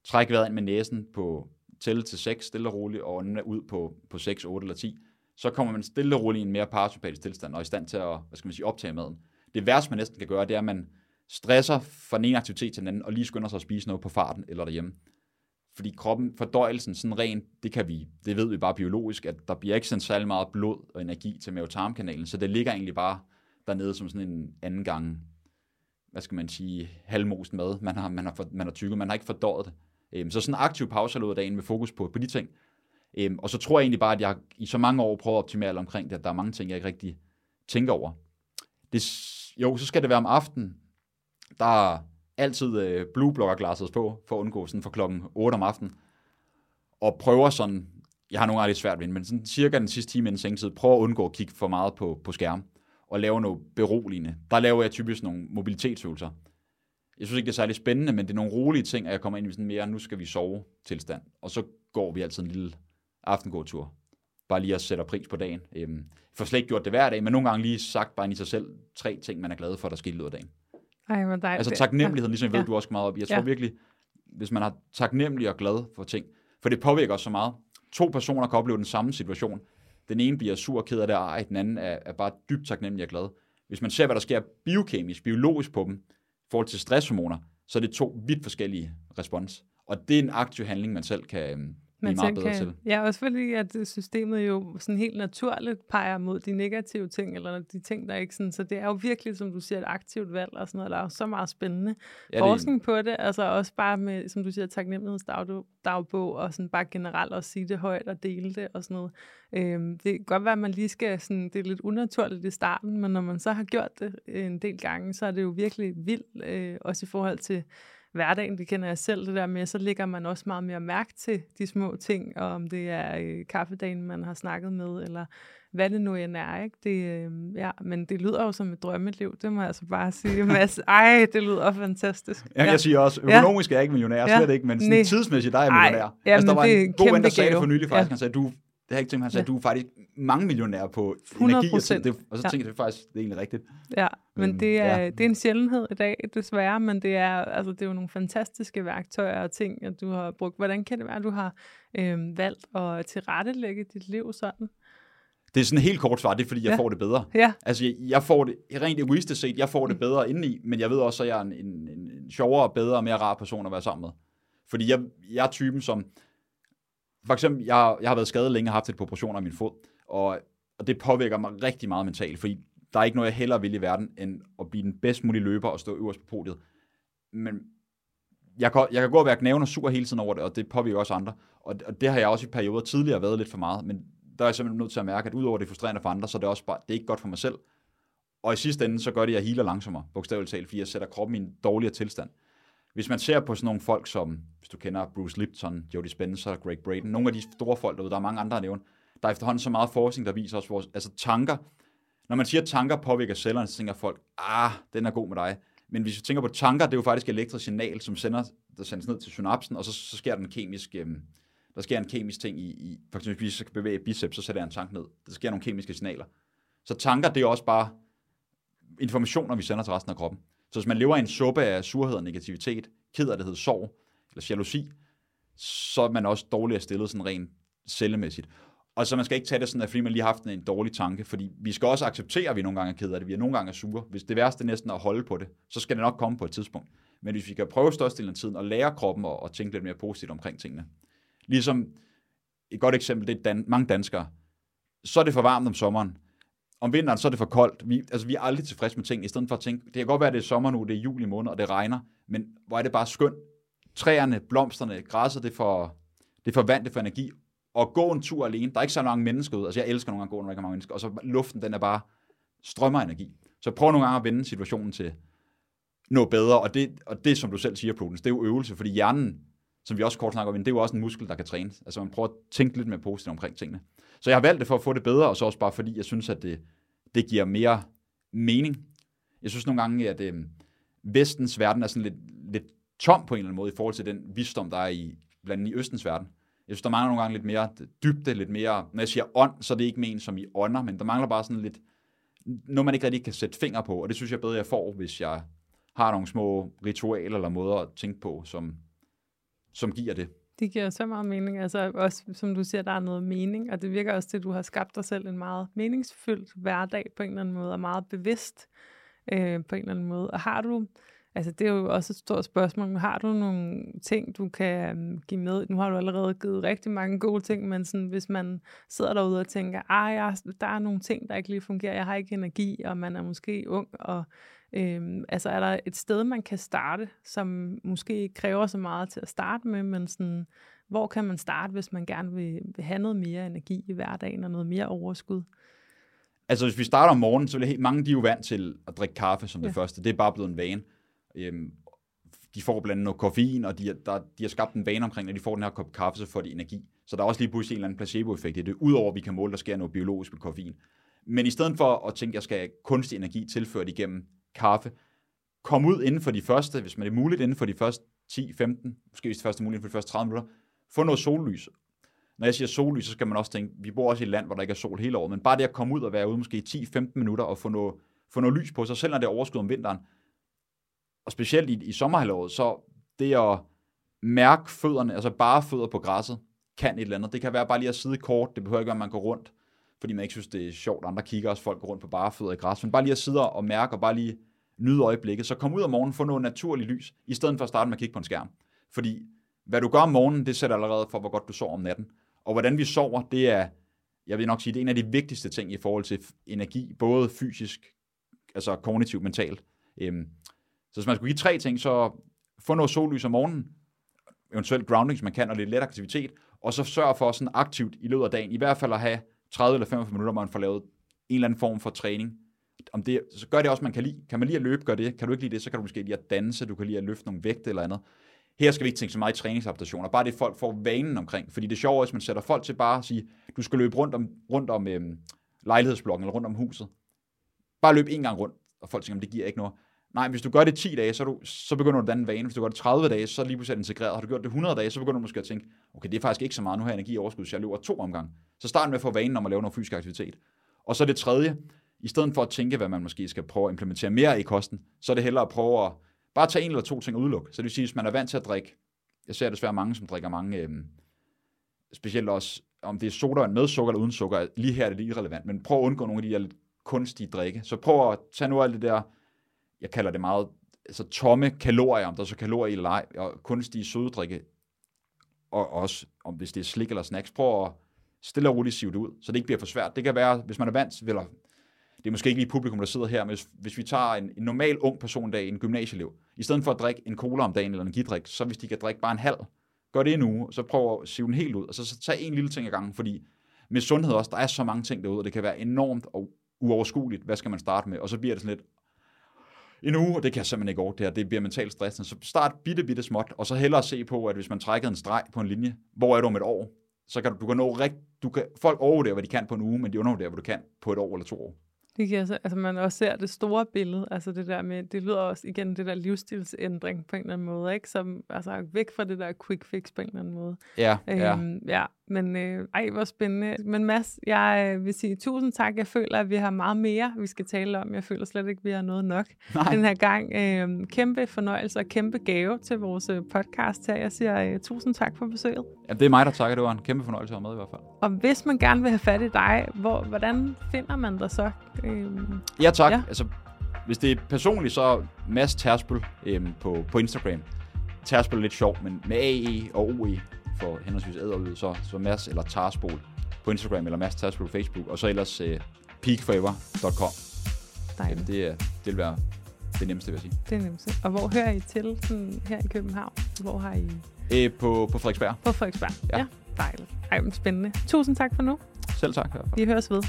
trække vejret ind med næsen på tælle til 6, stille og roligt, og ånden ud på, på 6, 8 eller 10. Så kommer man stille og roligt i en mere parasympatisk tilstand, og er i stand til at hvad skal man sige, optage maden. Det værste, man næsten kan gøre, det er, at man stresser fra den ene aktivitet til den anden, og lige skynder sig at spise noget på farten eller derhjemme. Fordi kroppen, fordøjelsen, sådan rent, det kan vi, det ved vi bare biologisk, at der bliver ikke sendt særlig meget blod og energi til mavetarmkanalen, så det ligger egentlig bare dernede som sådan en anden gang, hvad skal man sige, halvmosen mad, man har, man har, for, man har tykket, man har ikke fordøjet det. Øhm, så sådan en aktiv pause i af dagen med fokus på, på de ting. Øhm, og så tror jeg egentlig bare, at jeg i så mange år prøver at optimere omkring det, at der er mange ting, jeg ikke rigtig tænker over. Det, jo, så skal det være om aftenen. Der er altid øh, blue blocker glasses på, for at undgå sådan for klokken 8 om aftenen. Og prøver sådan, jeg har nogle gange lidt svært ved det, men sådan cirka den sidste time inden sengetid, prøver at undgå at kigge for meget på, på skærm, og lave noget beroligende. Der laver jeg typisk nogle mobilitetsøvelser. Jeg synes ikke, det er særlig spændende, men det er nogle rolige ting, at jeg kommer ind i sådan mere, nu skal vi sove tilstand. Og så går vi altid en lille aftengåtur. Bare lige at sætte pris på dagen. Øhm, får slet ikke gjort det hver dag, men nogle gange lige sagt bare i sig selv tre ting, man er glad for, der sker i løbet af dagen. Ej, hvor dejligt. Altså taknemmeligheden, ligesom jeg ved, Ja. du også meget op i. Jeg tror Ja. virkelig, hvis man har taknemmelig og glad for ting, for det påvirker også så meget. To personer kan opleve den samme situation. Den ene bliver sur og ked af det, og ej, den anden er, er bare dybt taknemmelig og glad. Hvis man ser, hvad der sker biokemisk, biologisk på dem, i forhold til stresshormoner, så er det to vidt forskellige respons. Og det er en aktiv handling, man selv kan øhm, Man meget bedre kan, til. Ja, også fordi, at systemet jo sådan helt naturligt peger mod de negative ting, eller de ting, der ikke sådan, så det er jo virkelig, som du siger, et aktivt valg og sådan noget. Der er jo så meget spændende Ja, det- forskning på det, altså også bare med, som du siger, taknemmelighedsdagbog, og sådan bare generelt også sige det højt og dele det og sådan noget. Øhm, det kan godt være, at man lige skal, sådan, det er lidt unaturligt i starten, men når man så har gjort det en del gange, så er det jo virkelig vildt, øh, også i forhold til hverdagen, det kender jeg selv, det der med, så lægger man også meget mere mærke til de små ting, og om det er øh, kaffedagen, man har snakket med, eller hvad det nu end er, ikke? Det, øh, ja, men det lyder jo som et drømmeliv, det må jeg altså bare sige. Mads. Ej, det lyder fantastisk. Ja, jeg siger også, Ja. økonomisk er jeg ikke millionær, Ja. slet ikke, men sådan tidsmæssigt, der er jeg Ej, millionær. ja, altså, der var det er en god ven, der sagde det gave. for nylig, Ja. faktisk. Han sagde, du, det har jeg ikke tænkt mig, han sagde, Ja. du er faktisk mange millionærer på 100 energi, og, ting. det, og så Ja. tænkte jeg faktisk, det er egentlig rigtigt. Ja, men Øhm, det er, ja. det er en sjældenhed i dag, desværre, men det er, altså, det er jo nogle fantastiske værktøjer og ting, at du har brugt. Hvordan kan det være, at du har øhm, valgt at tilrettelægge dit liv sådan? Det er sådan et helt kort svar, det er fordi, jeg Ja. får det bedre. Ja, Altså, jeg, jeg får det, rent egoistisk set, jeg får det bedre indeni, men jeg ved også, at jeg er en, en, en, en sjovere, bedre og mere rar person at være sammen med. Fordi jeg, jeg er typen, som... For eksempel, jeg, jeg har været skadet længe og haft et på af min fod, og, og det påvirker mig rigtig meget mentalt, fordi der er ikke noget, jeg hellere vil i verden, end at blive den bedst mulige løber og stå øverst på podiet. Men jeg kan, jeg kan gå og være knæven og sur hele tiden over det, og det påvirker også andre. Og, og det har jeg også i perioder tidligere været lidt for meget, men der er jeg simpelthen nødt til at mærke, at udover det er frustrerende for andre, så er det også bare, det er ikke godt for mig selv. Og i sidste ende, så gør det, at jeg healer langsommere, bogstaveligt talt, fordi jeg sætter kroppen i en dårligere tilstand. Hvis man ser på sådan nogle folk som, hvis du kender Bruce Lipton, Jody Spencer, Greg Braden, nogle af de store folk derude, der er mange andre at nævne, der er efterhånden så meget forskning, der viser os vores, altså tanker, når man siger, at tanker påvirker cellerne, så tænker folk, ah, den er god med dig. Men hvis vi tænker på tanker, det er jo faktisk et elektrisk signal, som sender, der sendes ned til synapsen, og så, så sker der en kemisk, øh, Der sker en kemisk ting i, i for eksempel hvis vi skal bevæge biceps, så sætter jeg en tank ned. Der sker nogle kemiske signaler. Så tanker, det er også bare informationer, vi sender til resten af kroppen. Så hvis man lever i en suppe af surhed og negativitet, kederlighed, sorg eller jalousi, så er man også dårligere stillet sådan rent cellemæssigt. Og så man skal ikke tage det sådan, at fordi man lige har haft en dårlig tanke, fordi vi skal også acceptere, at vi nogle gange er ked af det, vi er nogle gange er sure. Hvis det værste er næsten at holde på det, så skal det nok komme på et tidspunkt. Men hvis vi kan prøve størstedelen af tiden at lære kroppen at, at tænke lidt mere positivt omkring tingene. Ligesom et godt eksempel, det er dan- mange danskere. Så er det for varmt om sommeren. Om vinteren, så er det for koldt. Vi, altså, vi er aldrig tilfredse med ting, i stedet for at tænke, det kan godt være, at det er sommer nu, det er juli måned, og det regner, men hvor er det bare skønt. Træerne, blomsterne, græsset, det får, det får vand, det får energi, og gå en tur alene. Der er ikke så mange mennesker ud. Altså, jeg elsker nogle gange at gå, når der ikke er mange mennesker. Og så luften, den er bare strømmer energi. Så prøv nogle gange at vende situationen til noget bedre. Og det, og det som du selv siger, Prudence, det er jo øvelse. Fordi hjernen, som vi også kort snakker om, det er jo også en muskel, der kan trænes. Altså, man prøver at tænke lidt mere positivt omkring tingene. Så jeg har valgt det for at få det bedre, og så også bare fordi, jeg synes, at det, det giver mere mening. Jeg synes nogle gange, at øh, vestens verden er sådan lidt, lidt tom på en eller anden måde i forhold til den visdom, der er i, blandt andet i østens verden. Jeg synes, der mangler nogle gange lidt mere dybde, lidt mere, når jeg siger ånd, så er det ikke men som i ånder, men der mangler bare sådan lidt, noget man ikke rigtig kan sætte finger på, og det synes jeg bedre, jeg får, hvis jeg har nogle små ritualer eller måder at tænke på, som, som giver det. Det giver så meget mening. Altså også, som du siger, der er noget mening, og det virker også til, at du har skabt dig selv en meget meningsfyldt hverdag på en eller anden måde, og meget bevidst øh, på en eller anden måde. Og har du, Altså, det er jo også et stort spørgsmål. Har du nogle ting, du kan øh, give med? Nu har du allerede givet rigtig mange gode ting, men sådan, hvis man sidder derude og tænker, ah, jeg, der er nogle ting, der ikke lige fungerer, jeg har ikke energi, og man er måske ung, og øhm, altså, er der et sted, man kan starte, som måske ikke kræver så meget til at starte med, men sådan, hvor kan man starte, hvis man gerne vil, vil have noget mere energi i hverdagen og noget mere overskud? Altså, hvis vi starter om morgenen, så vil helt mange, de er jo vant til at drikke kaffe som ja. det første. Det er bare blevet en vane. Øhm, de får blandt andet noget koffein, og de, der, de har skabt en vane omkring, at de får den her kop kaffe, så får de energi. Så der er også lige pludselig en eller anden placeboeffekt i det, udover at vi kan måle, der sker noget biologisk med koffein. Men i stedet for at tænke, at jeg skal have kunstig energi tilført igennem kaffe, kom ud inden for de første, hvis man er muligt, inden for de første 10, 15, måske hvis det første er muligt inden for de første 30 minutter, få noget sollys. Når jeg siger sollys, så skal man også tænke, vi bor også i et land, hvor der ikke er sol hele året, men bare det at komme ud og være ude måske 10-15 minutter og få noget, få noget lys på sig, selv når det er overskud om vinteren, og specielt i, i sommerhalvåret, så det at mærke fødderne, altså bare fødder på græsset, kan et eller andet. Det kan være bare lige at sidde kort, det behøver ikke være, at man går rundt, fordi man ikke synes, det er sjovt. Andre kigger også, folk går rundt på bare fødder i græs, men bare lige at sidde og mærke, og bare lige nyde øjeblikket. Så kom ud om morgenen, få noget naturligt lys, i stedet for at starte med at kigge på en skærm. Fordi hvad du gør om morgenen, det sætter allerede for, hvor godt du sover om natten. Og hvordan vi sover, det er, jeg vil nok sige, det er en af de vigtigste ting i forhold til energi, både fysisk, altså kognitivt, mentalt. Øhm, så hvis man skulle give tre ting, så få noget sollys om morgenen, eventuelt grounding, hvis man kan, og lidt let aktivitet, og så sørg for sådan aktivt i løbet af dagen, i hvert fald at have 30 eller 45 minutter, hvor man får lavet en eller anden form for træning. Om det, så gør det også, man kan lide. Kan man lide at løbe, gør det. Kan du ikke lide det, så kan du måske lide at danse, du kan lide at løfte nogle vægte eller andet. Her skal vi ikke tænke så meget i træningsadaptationer, bare det folk får vanen omkring. Fordi det er sjovt, hvis man sætter folk til bare at sige, du skal løbe rundt om, rundt om øhm, lejlighedsblokken eller rundt om huset. Bare løb en gang rundt, og folk tænker, det giver ikke noget. Nej, hvis du gør det 10 dage, så, du, så begynder du at danne vane. Hvis du gør det 30 dage, så er lige pludselig integreret. Har du gjort det 100 dage, så begynder du måske at tænke, okay, det er faktisk ikke så meget, nu har jeg energi i overskud, så jeg løber to omgang. Så start med at få vanen om at lave noget fysisk aktivitet. Og så det tredje, i stedet for at tænke, hvad man måske skal prøve at implementere mere i kosten, så er det hellere at prøve at bare tage en eller to ting og udelukke. Så det vil sige, hvis man er vant til at drikke, jeg ser desværre mange, som drikker mange, øh, specielt også, om det er sodaen med sukker eller uden sukker, lige her er det lige irrelevant, men prøv at undgå nogle af de her lidt kunstige drikke. Så prøv at tage nu alt det der jeg kalder det meget, altså tomme kalorier, om der er så kalorier i eller ej, og kunstige søddrikke, og også om hvis det er slik eller snacks, prøv at stille og roligt sive det ud, så det ikke bliver for svært. Det kan være, hvis man er vant til, eller det er måske ikke lige publikum, der sidder her, men hvis, hvis vi tager en, en normal ung person dag, en gymnasieelev, i stedet for at drikke en cola om dagen eller en energidrik, så hvis de kan drikke bare en halv, gør det en uge, så prøv at sive den helt ud, og så, så tag en lille ting ad gangen, fordi med sundhed også, der er så mange ting derude, og det kan være enormt og uoverskueligt, hvad skal man starte med, og så bliver det sådan lidt, en uge, og det kan jeg simpelthen ikke over det her, det bliver mentalt stressende. Så start bitte, bitte småt, og så hellere se på, at hvis man trækker en streg på en linje, hvor er du om et år, så kan du, du kan nå rigt, du kan, folk overvurdere, hvad de kan på en uge, men de undervurderer, hvad du kan på et år eller to år. Det giver så, altså man også ser det store billede, altså det der med, det lyder også igen det der livsstilsændring på en eller anden måde, ikke? Som, altså væk fra det der quick fix på en eller anden måde. Ja, ja. Øhm, ja, men øh, ej, hvor spændende. Men Mads, jeg øh, vil sige tusind tak. Jeg føler, at vi har meget mere, vi skal tale om. Jeg føler slet ikke, at vi har noget nok Nej. den her gang. Øh, kæmpe fornøjelse og kæmpe gave til vores øh, podcast her. Jeg siger øh, tusind tak for besøget. ja. det er mig, der takker. Det var en kæmpe fornøjelse at være med i hvert fald. Og hvis man gerne vil have fat i dig, hvor, hvordan finder man dig så? Øh, Ja, tak. Ja. Altså, hvis det er personligt, så Mads Terspel øhm, på, på Instagram. Terspel er lidt sjovt, men med AE og OE for henholdsvis æd og lyd, så, så Mads eller Tarspol på Instagram, eller Mads Terspel på Facebook, og så ellers øh, peakforever.com. dejligt. Det, er- det vil være det nemmeste, vil jeg sige. Det nemt. Og hvor hører I til sådan, her i København? Hvor har I? Øh, på, på Frederiksberg. På Frederiksberg. Ja. ja dejligt. Ej, men spændende. Tusind tak for nu. Selv tak. fald. Vi høres ved.